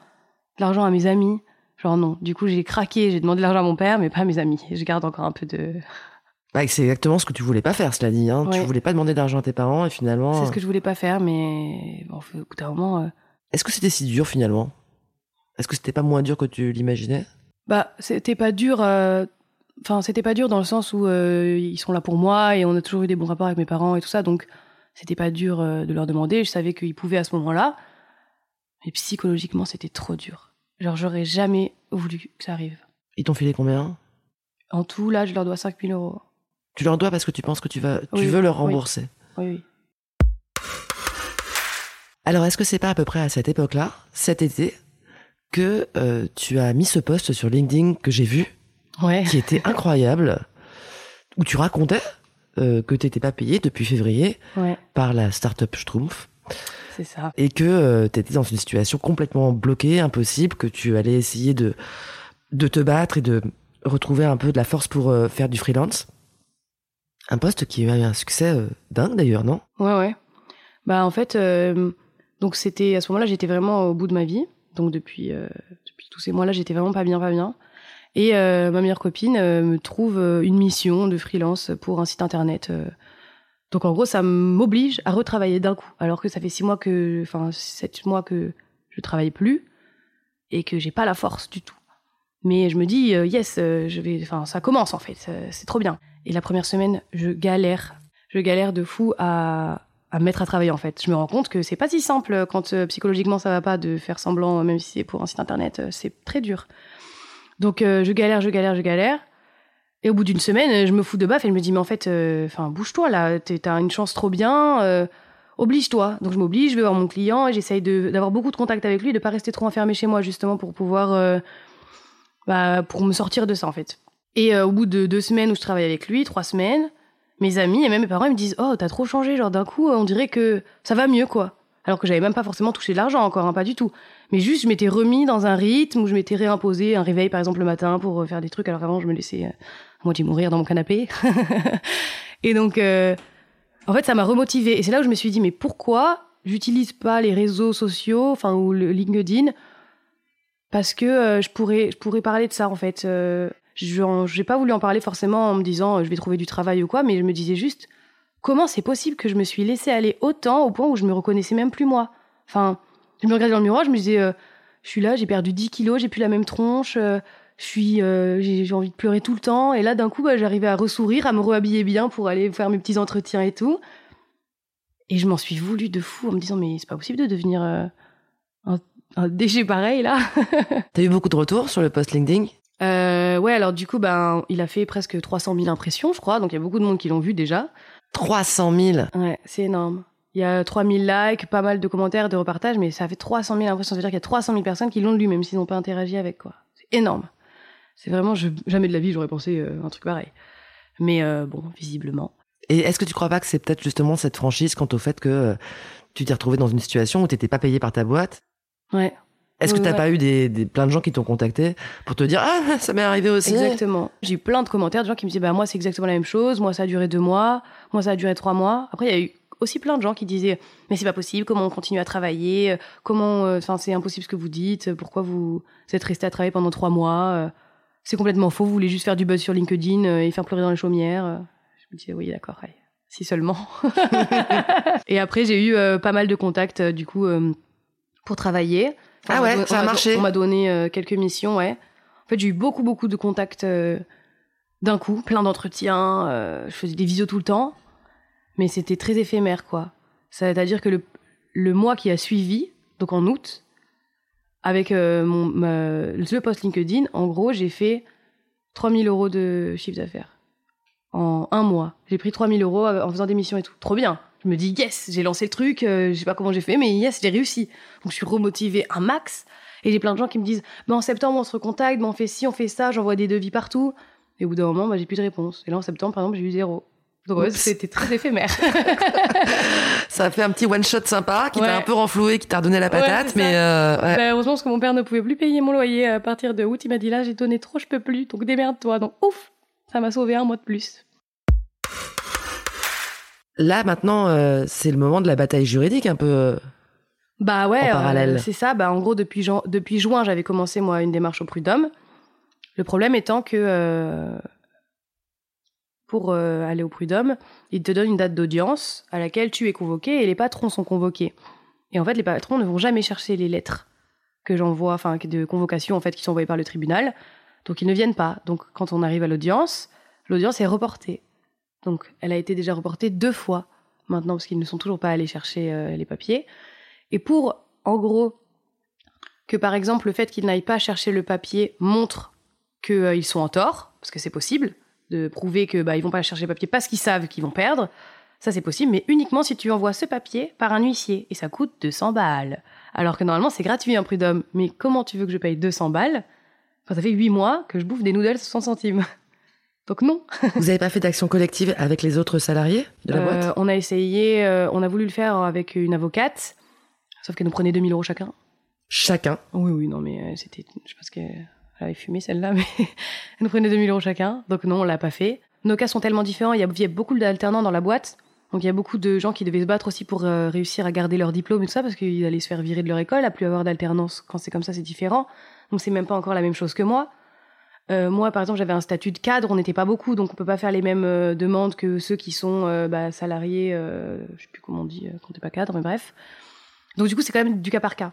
de l'argent à mes amis genre non du coup j'ai craqué j'ai demandé de l'argent à mon père mais pas à mes amis je garde encore un peu de *laughs* Bah, C'est exactement ce que tu voulais pas faire, cela dit. Hein. Tu voulais pas demander d'argent à tes parents et finalement. c'est ce que je voulais pas faire mais bon, au bout d'un moment euh, Est-ce que c'était si dur finalement? Est-ce que c'était pas moins dur que tu l'imaginais? Bah, c'était pas dur. euh, Enfin, c'était pas dur dans le sens où euh, ils sont là pour moi et on a toujours eu des bons rapports avec mes parents et tout ça, donc c'était pas dur euh, de leur demander. Je savais qu'ils pouvaient à ce moment-là, mais psychologiquement, c'était trop dur. Genre, j'aurais jamais voulu que ça arrive. Ils t'ont filé combien? En tout, là, je leur dois 5000 euros. Tu leur dois parce que tu penses que tu vas, tu veux leur rembourser. Oui, oui. Alors, est-ce que c'est pas à peu près à cette époque-là, cet été, que euh, tu as mis ce post sur LinkedIn que j'ai vu, Ouais. qui était incroyable, où tu racontais euh, que t'étais pas payé depuis février Ouais, par la startup Schtroumpf c'est ça. et que tu étais dans une situation complètement bloquée, impossible, que tu allais essayer de de te battre et de retrouver un peu de la force pour euh, faire du freelance. Un poste qui a eu un succès euh, dingue d'ailleurs, non? Ouais, ouais. Bah, en fait, euh, donc c'était à ce moment-là, j'étais vraiment au bout de ma vie. Donc depuis, euh, depuis tous ces mois-là, j'étais vraiment pas bien, pas bien. Et euh, ma meilleure copine euh, me trouve une mission de freelance pour un site internet. Donc en gros, ça m'oblige à retravailler d'un coup, alors que ça fait six mois que, enfin sept mois que je travaille plus et que j'ai pas la force du tout. Mais je me dis yes, je vais, enfin ça commence en fait, c'est trop bien. Et la première semaine, je galère, je galère de fou à à me mettre à travailler en fait. Je me rends compte que c'est pas si simple quand euh, psychologiquement ça va pas de faire semblant, même si c'est pour un site internet, euh, c'est très dur. Donc euh, je galère, je galère, je galère. Et au bout d'une semaine, je me fous de baffe et je me dis mais en fait, euh, enfin bouge-toi là, t'as une chance trop bien, euh, oblige-toi. Donc je m'oblige, je vais voir mon client et j'essaye d'avoir beaucoup de contact avec lui, de pas rester trop enfermé chez moi justement pour pouvoir, euh, bah, pour me sortir de ça en fait. Et euh, au bout de deux semaines où je travaille avec lui, trois semaines, mes amis et même mes parents me disent oh t'as trop changé, genre d'un coup on dirait que ça va mieux quoi. Alors que j'avais même pas forcément touché de l'argent encore, hein, pas du tout. Mais juste je m'étais remis dans un rythme où je m'étais réimposé un réveil par exemple le matin pour euh, faire des trucs alors qu'avant je me laissais euh, à moitié mourir dans mon canapé. *laughs* et donc euh, en fait ça m'a remotivé et c'est là où je me suis dit mais pourquoi j'utilise pas les réseaux sociaux, enfin ou le LinkedIn parce que euh, je pourrais je pourrais parler de ça en fait. Je j'ai pas voulu en parler forcément en me disant euh, je vais trouver du travail ou quoi, mais je me disais juste comment c'est possible que je me suis laissée aller autant au point où je me reconnaissais même plus moi? Enfin, je me regardais dans le miroir, je me disais euh, je suis là, j'ai perdu 10 kilos, j'ai plus la même tronche, euh, je j'ai envie de pleurer tout le temps et là d'un coup bah, j'arrivais à ressourire, à me réhabiller bien pour aller faire mes petits entretiens et tout. Et je m'en suis voulu de fou en me disant mais c'est pas possible de devenir un, un déchet pareil là. *laughs* T'as eu beaucoup de retours sur le post LinkedIn? Euh, ouais, alors du coup, ben, il a fait presque 300 000 impressions, je crois. Donc il y a beaucoup de monde qui l'ont vu déjà. 300 000 Ouais, c'est énorme. Il y a 3000 likes, pas mal de commentaires, de repartages, mais ça fait 300 000 impressions. Ça veut dire qu'il y a 300 000 personnes qui l'ont lu, même s'ils n'ont pas interagi avec, quoi. C'est énorme. C'est vraiment, je, jamais de la vie, j'aurais pensé euh, un truc pareil. Mais euh, bon, visiblement. Et est-ce que tu crois pas que c'est peut-être justement cette franchise quant au fait que euh, tu t'es retrouvé dans une situation où t'étais pas payé par ta boîte? Ouais, Est-ce que t'as ouais. pas eu des, des plein de gens qui t'ont contacté pour te dire ah ça m'est arrivé aussi? Exactement. J'ai eu plein de commentaires de gens qui me disaient, bah, moi, c'est exactement la même chose. Moi, ça a duré deux mois. Moi, ça a duré trois mois. Après, il y a eu aussi plein de gens qui disaient, mais c'est pas possible. Comment on continue à travailler? Comment, euh, enfin, c'est impossible ce que vous dites. Pourquoi vous êtes resté à travailler pendant trois mois? Euh, C'est complètement faux. Vous voulez juste faire du buzz sur LinkedIn euh, et faire pleurer dans les chaumières. Je me disais, oui, d'accord. Si seulement. *laughs* et après, j'ai eu euh, pas mal de contacts, du coup, pour travailler. Ah ouais, ça a marché. On m'a donné euh, quelques missions, ouais. En fait, j'ai eu beaucoup, beaucoup de contacts euh, d'un coup, plein d'entretiens. euh, je faisais des visios tout le temps, mais c'était très éphémère, quoi. C'est-à-dire que le, le mois qui a suivi, donc en août, avec mon, ma- le post LinkedIn, en gros, j'ai fait 3000 euros de chiffre d'affaires. En un mois. J'ai pris 3000 euros en faisant des missions et tout. Trop bien. Je me dis, yes, j'ai lancé le truc, euh, je sais pas comment j'ai fait, mais yes, j'ai réussi. Donc je suis remotivée un max. Et j'ai plein de gens qui me disent, bah, en septembre, on se recontacte, bah, on fait ci, on fait ça, j'envoie des devis partout. Et au bout d'un moment, bah, j'ai plus de réponse. Et là, en septembre, par exemple, j'ai eu zéro. Donc ouais, c'était très éphémère. *laughs* Ça a fait un petit one shot sympa qui Ouais. t'a un peu renfloué, qui t'a redonné la patate, mais euh. Bah, heureusement, parce que mon père ne pouvait plus payer mon loyer à partir de août. Il m'a dit là, j'ai donné trop, je peux plus. Donc démerde-toi. Donc ouf, ça m'a sauvé un mois de plus. Là maintenant euh, c'est le moment de la bataille juridique un peu. euh. Bah ouais, euh, c'est ça. Bah en gros, depuis, juin, j'avais commencé moi une démarche au prud'homme. Le problème étant que euh, pour euh, aller au prud'homme, ils te donnent une date d'audience à laquelle tu es convoqué et les patrons sont convoqués. Et en fait, les patrons ne vont jamais chercher les lettres que j'envoie, enfin de convocation en fait qui sont envoyées par le tribunal. Donc ils ne viennent pas. Donc quand on arrive à l'audience, l'audience est reportée. Donc elle a été déjà reportée deux fois maintenant parce qu'ils ne sont toujours pas allés chercher euh, les papiers. Et pour, en gros, que par exemple le fait qu'ils n'aillent pas chercher le papier montre qu'ils sont en tort, parce que c'est possible, de prouver que bah, ils vont pas chercher le papier parce qu'ils savent qu'ils vont perdre, ça c'est possible, mais uniquement si tu envoies ce papier par un huissier, et ça coûte 200 balles. Alors que normalement c'est gratuit un prud'homme, mais comment tu veux que je paye 200 balles? Quand ça fait 8 mois que je bouffe des noodles 60 centimes Donc non. *laughs* Vous avez pas fait d'action collective avec les autres salariés de la Euh, boîte? on a essayé, euh, on a voulu le faire avec une avocate, sauf qu'elle nous prenait 2000 euros chacun. Chacun. Oui, oui, non, mais euh, c'était. Je pense qu'elle avait fumé celle-là, *laughs* mais elle nous prenait 2000 euros chacun. Donc non, on l'a pas fait. Nos cas sont tellement différents. Il y a, il y a beaucoup d'alternants dans la boîte. Donc il y a beaucoup de gens qui devaient se battre aussi pour euh, réussir à garder leur diplôme et tout ça, parce qu'ils allaient se faire virer de leur école, à plus avoir d'alternance. Quand c'est comme ça, c'est différent. Donc c'est même pas encore la même chose que moi. Euh, moi, par exemple, j'avais un statut de cadre, on n'était pas beaucoup, donc on peut pas faire les mêmes euh, demandes que ceux qui sont euh, bah, salariés, je sais plus comment on dit, quand t'es pas cadre, mais bref. Donc du coup, c'est quand même du cas par cas.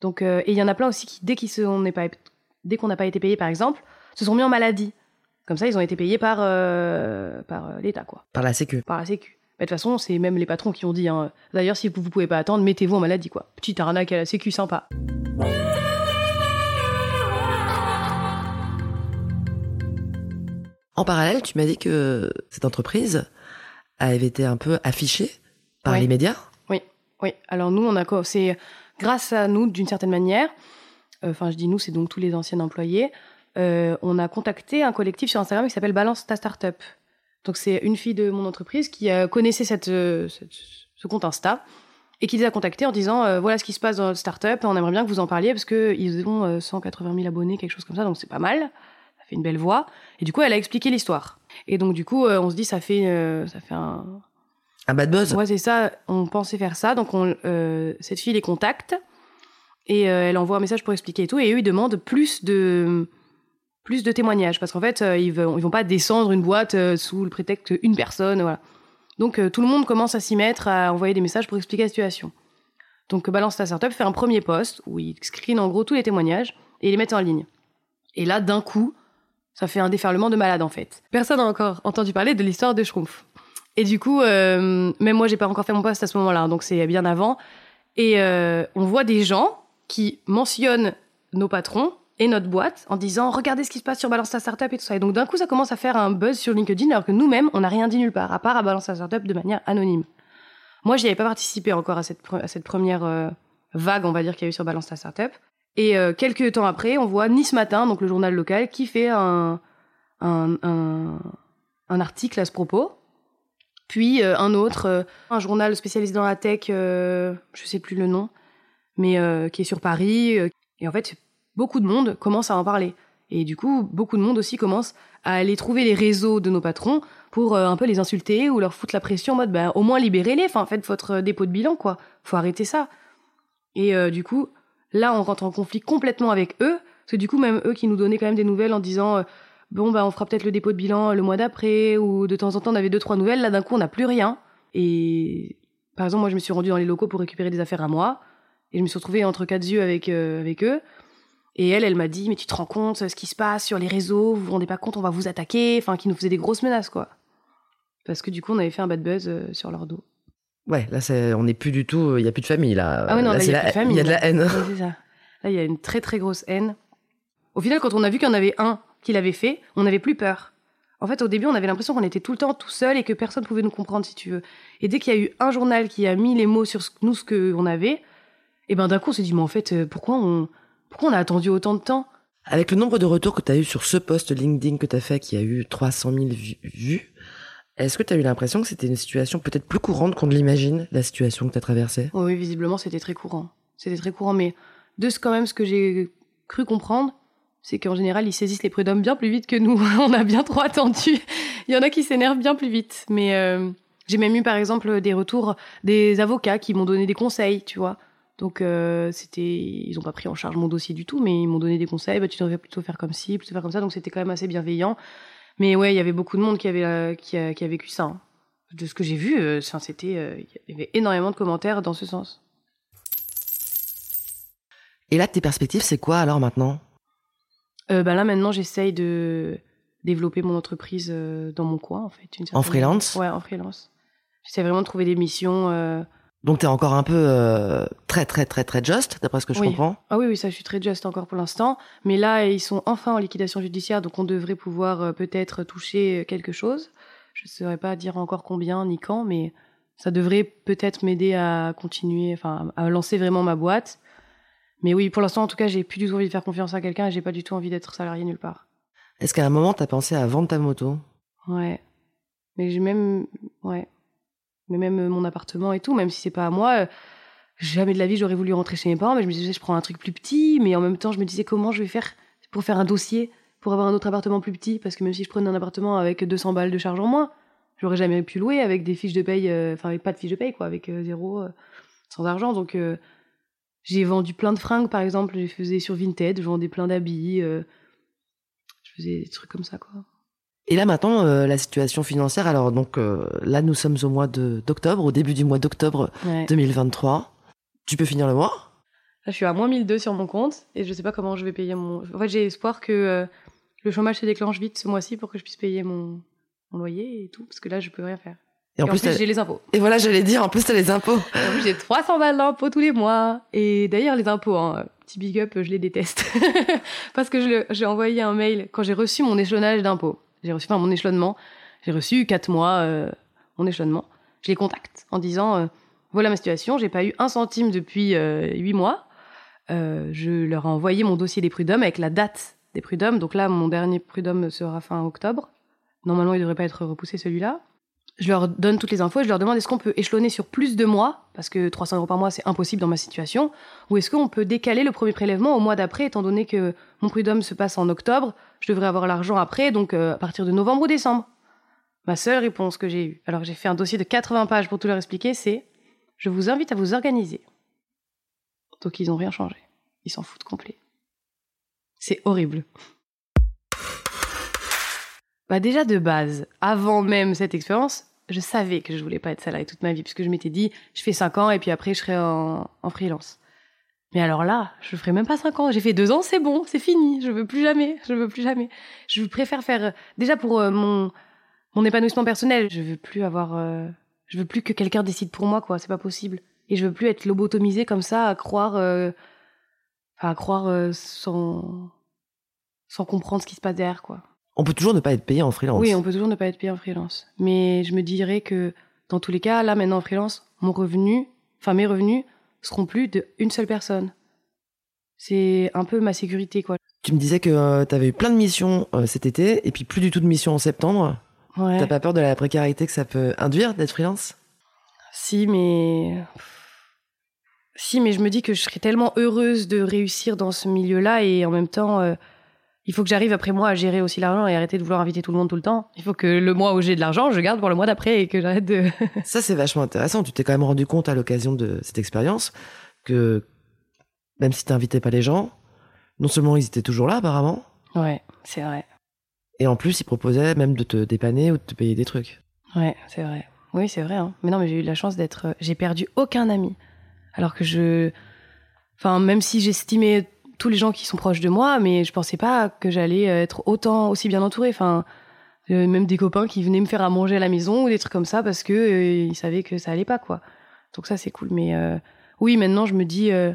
Donc et il y en a plein aussi qui, dès qu'ils se- on n'est pas, dès qu'on n'a pas été payé, par exemple, se sont mis en maladie. Comme ça, ils ont été payés par par l'État, quoi, Par la sécu. par la Sécu. Mais De toute façon, c'est même les patrons qui ont dit. Hein. D'ailleurs, si vous, vous pouvez pas attendre, mettez-vous en maladie, quoi. Petite arnaque à la Sécu, sympa. En parallèle, tu m'as dit que cette entreprise avait été un peu affichée par les médias. Oui, alors nous, on a c'est grâce à nous, d'une certaine manière, euh, enfin je dis nous, c'est donc tous les anciens employés, euh, on a contacté un collectif sur Instagram qui s'appelle Balance ta Startup. Donc c'est une fille de mon entreprise qui euh, connaissait cette, euh, cette- ce compte Insta et qui les a contactés en disant euh, voilà ce qui se passe dans notre startup, on aimerait bien que vous en parliez parce qu'ils ont euh, 180 000 abonnés, quelque chose comme ça, donc c'est pas mal, fait une belle voix. Et du coup, elle a expliqué l'histoire. Et donc du coup, euh, on se dit ça fait euh, ça fait un, Un bad buzz. Ouais, c'est ça. On pensait faire ça. Donc, on, euh, cette fille les contacte et euh, elle envoie un message pour expliquer et tout. Et eux, ils demandent plus de plus de témoignages parce qu'en fait, ils vont ils vont pas descendre une boîte sous le prétexte une personne, voilà. Donc, tout le monde commence à s'y mettre, à envoyer des messages pour expliquer la situation. Donc, Balance ta startup fait un premier post où il screen en gros tous les témoignages et ils les mettent en ligne. Et là, d'un coup, ça fait un déferlement de malades en fait. Personne n'a encore entendu parler de l'histoire de Schtroumpf. Et du coup, euh, même moi, j'ai pas encore fait mon post à ce moment-là, hein, donc c'est bien avant. Et euh, on voit des gens qui mentionnent nos patrons et notre boîte en disant regardez ce qui se passe sur Balance ta startup et tout ça. Et donc d'un coup, ça commence à faire un buzz sur LinkedIn alors que nous-mêmes, on n'a rien dit nulle part, à part à Balance ta startup de manière anonyme. Moi, j'y avais pas participé encore à cette, pre- à cette première euh, vague, on va dire, qu'il y a eu sur Balance ta startup. Et euh, quelques temps après, on voit Nice Matin, donc le journal local, qui fait un, un, article à ce propos. Puis euh, un autre, euh, un journal spécialisé dans la tech, je sais plus le nom, mais qui est sur Paris. et en fait, beaucoup de monde commence à en parler. Et du coup, beaucoup de monde aussi commence à aller trouver les réseaux de nos patrons pour un peu les insulter ou leur foutre la pression en mode bah, au moins libérez-les, faites votre dépôt de bilan quoi. Faut arrêter ça. Et du coup, là on rentre en conflit complètement avec eux parce que du coup même eux qui nous donnaient quand même des nouvelles en disant euh, bon bah on fera peut-être le dépôt de bilan le mois d'après ou de temps en temps on avait deux trois nouvelles. Là d'un coup on n'a plus rien. Et par exemple moi je me suis rendue dans les locaux pour récupérer des affaires à moi et je me suis retrouvée entre quatre yeux avec euh, avec eux. Et elle elle m'a dit mais tu te rends compte ce qui se passe sur les réseaux vous vous rendez pas compte on va vous attaquer enfin qui nous faisait des grosses menaces quoi. Parce que du coup on avait fait un bad buzz euh, sur leur dos Ouais, là, on n'est plus du tout, il y a plus de famille là. Ah oui, non, Là, il y a la- de famille, il y a de la haine. Ouais, c'est ça. Là, il y a une très très grosse haine. Au final, quand on a vu qu'il y en avait un qui l'avait fait, on n'avait plus peur. En fait, au début, on avait l'impression qu'on était tout le temps tout seul et que personne pouvait nous comprendre, si tu veux. Et dès qu'il y a eu un journal qui a mis les mots sur ce- nous, ce qu'on avait, et ben d'un coup, on s'est dit, mais en fait, euh, pourquoi on, pourquoi on a attendu autant de temps? Avec le nombre de retours que tu as eu sur ce post LinkedIn que tu as fait, qui a eu 300 000 vu- vues, est-ce que tu as eu l'impression que c'était une situation peut-être plus courante qu'on ne l'imagine, la situation que tu as traversée Oui, visiblement, c'était très courant. C'était très courant, mais de ce quand même, ce que j'ai cru comprendre, c'est qu'en général, ils saisissent les prud'hommes bien plus vite que nous. *laughs* On a bien trop attendu. Il y en a qui s'énervent bien plus vite. Mais euh, j'ai même eu, par exemple, des retours des avocats qui m'ont donné des conseils, tu vois. Donc, euh, c'était, ils ont pas pris en charge mon dossier du tout, mais ils m'ont donné des conseils. Bah, tu devrais plutôt faire comme ci, plutôt faire comme ça. Donc, c'était quand même assez bienveillant. Mais ouais, il y avait beaucoup de monde qui avait, euh, qui a, qui a vécu ça. hein. De ce que j'ai vu, euh, euh, il y avait énormément de commentaires dans ce sens. Et là, tes perspectives, c'est quoi alors maintenant? Euh, bah là maintenant j'essaye de développer mon entreprise dans mon coin en fait. certaine freelance? Manière. Ouais, en freelance. J'essaie vraiment de trouver des missions. Euh, Donc t'es encore un peu euh, très très très très just, d'après ce que je Oui. comprends. Ah oui oui ça je suis très juste encore pour l'instant. Mais là ils sont enfin en liquidation judiciaire donc on devrait pouvoir euh, peut-être toucher quelque chose. Je ne saurais pas dire encore combien ni quand mais ça devrait peut-être m'aider à continuer, enfin à lancer vraiment ma boîte. Mais oui pour l'instant en tout cas j'ai plus du tout envie de faire confiance à quelqu'un et j'ai pas du tout envie d'être salarié nulle part. Est-ce qu'à un moment, t'as pensé à vendre ta moto? Ouais. Mais j'ai même. Ouais. Mais même euh, mon appartement et tout, même si c'est pas à moi, euh, jamais de la vie j'aurais voulu rentrer chez mes parents, mais je me disais, je prends un truc plus petit, mais en même temps, je me disais comment je vais faire pour faire un dossier pour avoir un autre appartement plus petit, parce que même si je prenais un appartement avec 200 balles de charge en moins, j'aurais jamais pu louer avec des fiches de paye, euh, enfin, avec pas de fiches de paye, quoi, avec zéro, sans argent. Donc, j'ai vendu plein de fringues, par exemple, je faisais sur Vinted, je vendais plein d'habits. euh, faisais des trucs comme ça, quoi. Et là maintenant, euh, la situation financière, alors donc euh, là nous sommes au mois d'octobre, au début du mois d'octobre Ouais. 2023. Tu peux finir le mois? Là, je suis à moins 1002 sur mon compte et je sais pas comment je vais payer mon. En fait, j'ai espoir que euh, le chômage se déclenche vite ce mois-ci pour que je puisse payer mon, mon loyer et tout, parce que là, je peux rien faire. Et Et en plus, j'ai les impôts. et voilà, j'allais dire, en plus t'as les impôts. En plus, j'ai 300 balles d'impôts tous les mois. Et d'ailleurs, les impôts, hein, petit big up, je les déteste. *laughs* Parce que j'ai envoyé un mail quand j'ai reçu mon échelonnage d'impôts. J'ai reçu, enfin, mon échelonnement. J'ai reçu 4 mois euh, mon échelonnement. Je les contacte en disant euh, voilà ma situation, j'ai pas eu un centime depuis euh, 8 mois. Je leur ai envoyé mon dossier des prud'hommes avec la date des prud'hommes. Donc là, mon dernier prud'homme sera fin octobre. Normalement, il devrait pas être repoussé celui-là. Je leur donne toutes les infos et je leur demande est-ce qu'on peut échelonner sur plus de mois, parce que 300 euros par mois c'est impossible dans ma situation, ou est-ce qu'on peut décaler le premier prélèvement au mois d'après, étant donné que mon prud'homme se passe en octobre, je devrais avoir l'argent après, donc euh, à partir de novembre ou décembre. Ma seule réponse que j'ai eue, alors j'ai fait un dossier de 80 pages pour tout leur expliquer, c'est je vous invite à vous organiser. Donc ils n'ont rien changé. Ils s'en foutent complet. C'est horrible. Bah déjà de base, avant même cette expérience, je savais que je voulais pas être salarié toute ma vie, puisque je m'étais dit, je fais 5 ans et puis après je serai en, freelance. Mais alors là, je ferai même pas 5 ans. J'ai fait 2 ans, c'est bon, c'est fini. Je veux plus jamais, je veux plus jamais. Je préfère faire, déjà pour euh, mon, mon épanouissement personnel, je veux plus avoir, euh, je veux plus que quelqu'un décide pour moi, quoi. C'est pas possible. Et je veux plus être lobotomisée comme ça, à croire, euh, à croire euh, sans, sans comprendre ce qui se passe derrière, quoi. On peut toujours ne pas être payé en freelance. Oui, on peut toujours ne pas être payé en freelance. Mais je me dirais que dans tous les cas, là maintenant en freelance, mon revenu, enfin mes revenus, seront plus de une seule personne. C'est un peu ma sécurité, quoi. Tu me disais que tu avais eu plein de missions euh, cet été et puis plus du tout de missions en septembre. Ouais. T'as pas peur de la précarité que ça peut induire d'être freelance? Si, mais. Si, mais je me dis que je serais tellement heureuse de réussir dans ce milieu-là et en même temps, euh, il faut que j'arrive après moi à gérer aussi l'argent et arrêter de vouloir inviter tout le monde tout le temps. Il faut que le mois où j'ai de l'argent, je garde pour le mois d'après et que j'arrête de. *laughs* Ça, c'est vachement intéressant. Tu t'es quand même rendu compte à l'occasion de cette expérience que même si t'invitais pas les gens, non seulement ils étaient toujours là apparemment, ouais, c'est vrai. et en plus ils proposaient même de te dépanner ou de te payer des trucs. Ouais, c'est vrai. Oui, c'est vrai. hein. Mais non, mais j'ai eu la chance d'être. euh, J'ai perdu aucun ami. Alors que je. Enfin, même si j'estimais tous les gens qui sont proches de moi, mais je pensais pas que j'allais être autant, aussi bien entourée. Enfin, euh, même des copains qui venaient me faire à manger à la maison ou des trucs comme ça parce que euh, ils savaient que ça allait pas, quoi. Donc ça, c'est cool. Mais euh, oui, maintenant, je me dis. euh,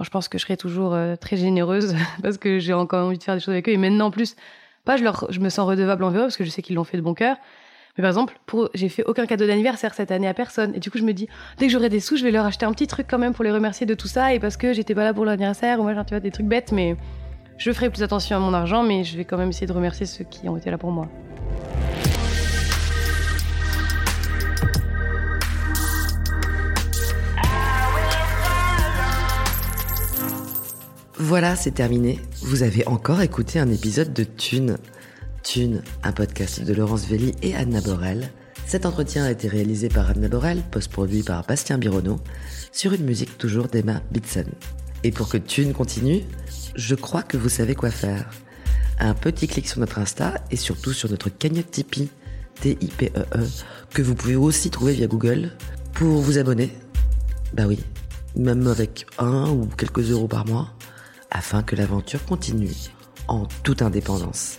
je pense que je serai toujours euh, très généreuse *laughs* parce que j'ai encore envie de faire des choses avec eux. Et maintenant, en plus, pas je, leur, je me sens redevable envers eux parce que je sais qu'ils l'ont fait de bon cœur. Mais par exemple, j'ai fait aucun cadeau d'anniversaire cette année à personne. Et du coup, je me dis, dès que j'aurai des sous, je vais leur acheter un petit truc quand même pour les remercier de tout ça. Et parce que j'étais pas là pour l'anniversaire, ou moi, tu vois, des trucs bêtes. Mais je ferai plus attention à mon argent, mais je vais quand même essayer de remercier ceux qui ont été là pour moi. Voilà, c'est terminé. Vous avez encore écouté un épisode de Thune. Thune, un podcast de Laurence Velli et Anna Borel. Cet entretien a été réalisé par Anna Borel, post-produit par Bastien Bironneau, sur une musique toujours d'Emma Bitson. Et pour que Thune continue, je crois que vous savez quoi faire. Un petit clic sur notre Insta et surtout sur notre cagnotte Tipeee, T-I-P-E-E, E, que vous pouvez aussi trouver via Google, pour vous abonner. Bah oui, même avec un ou quelques euros par mois, afin que l'aventure continue en toute indépendance.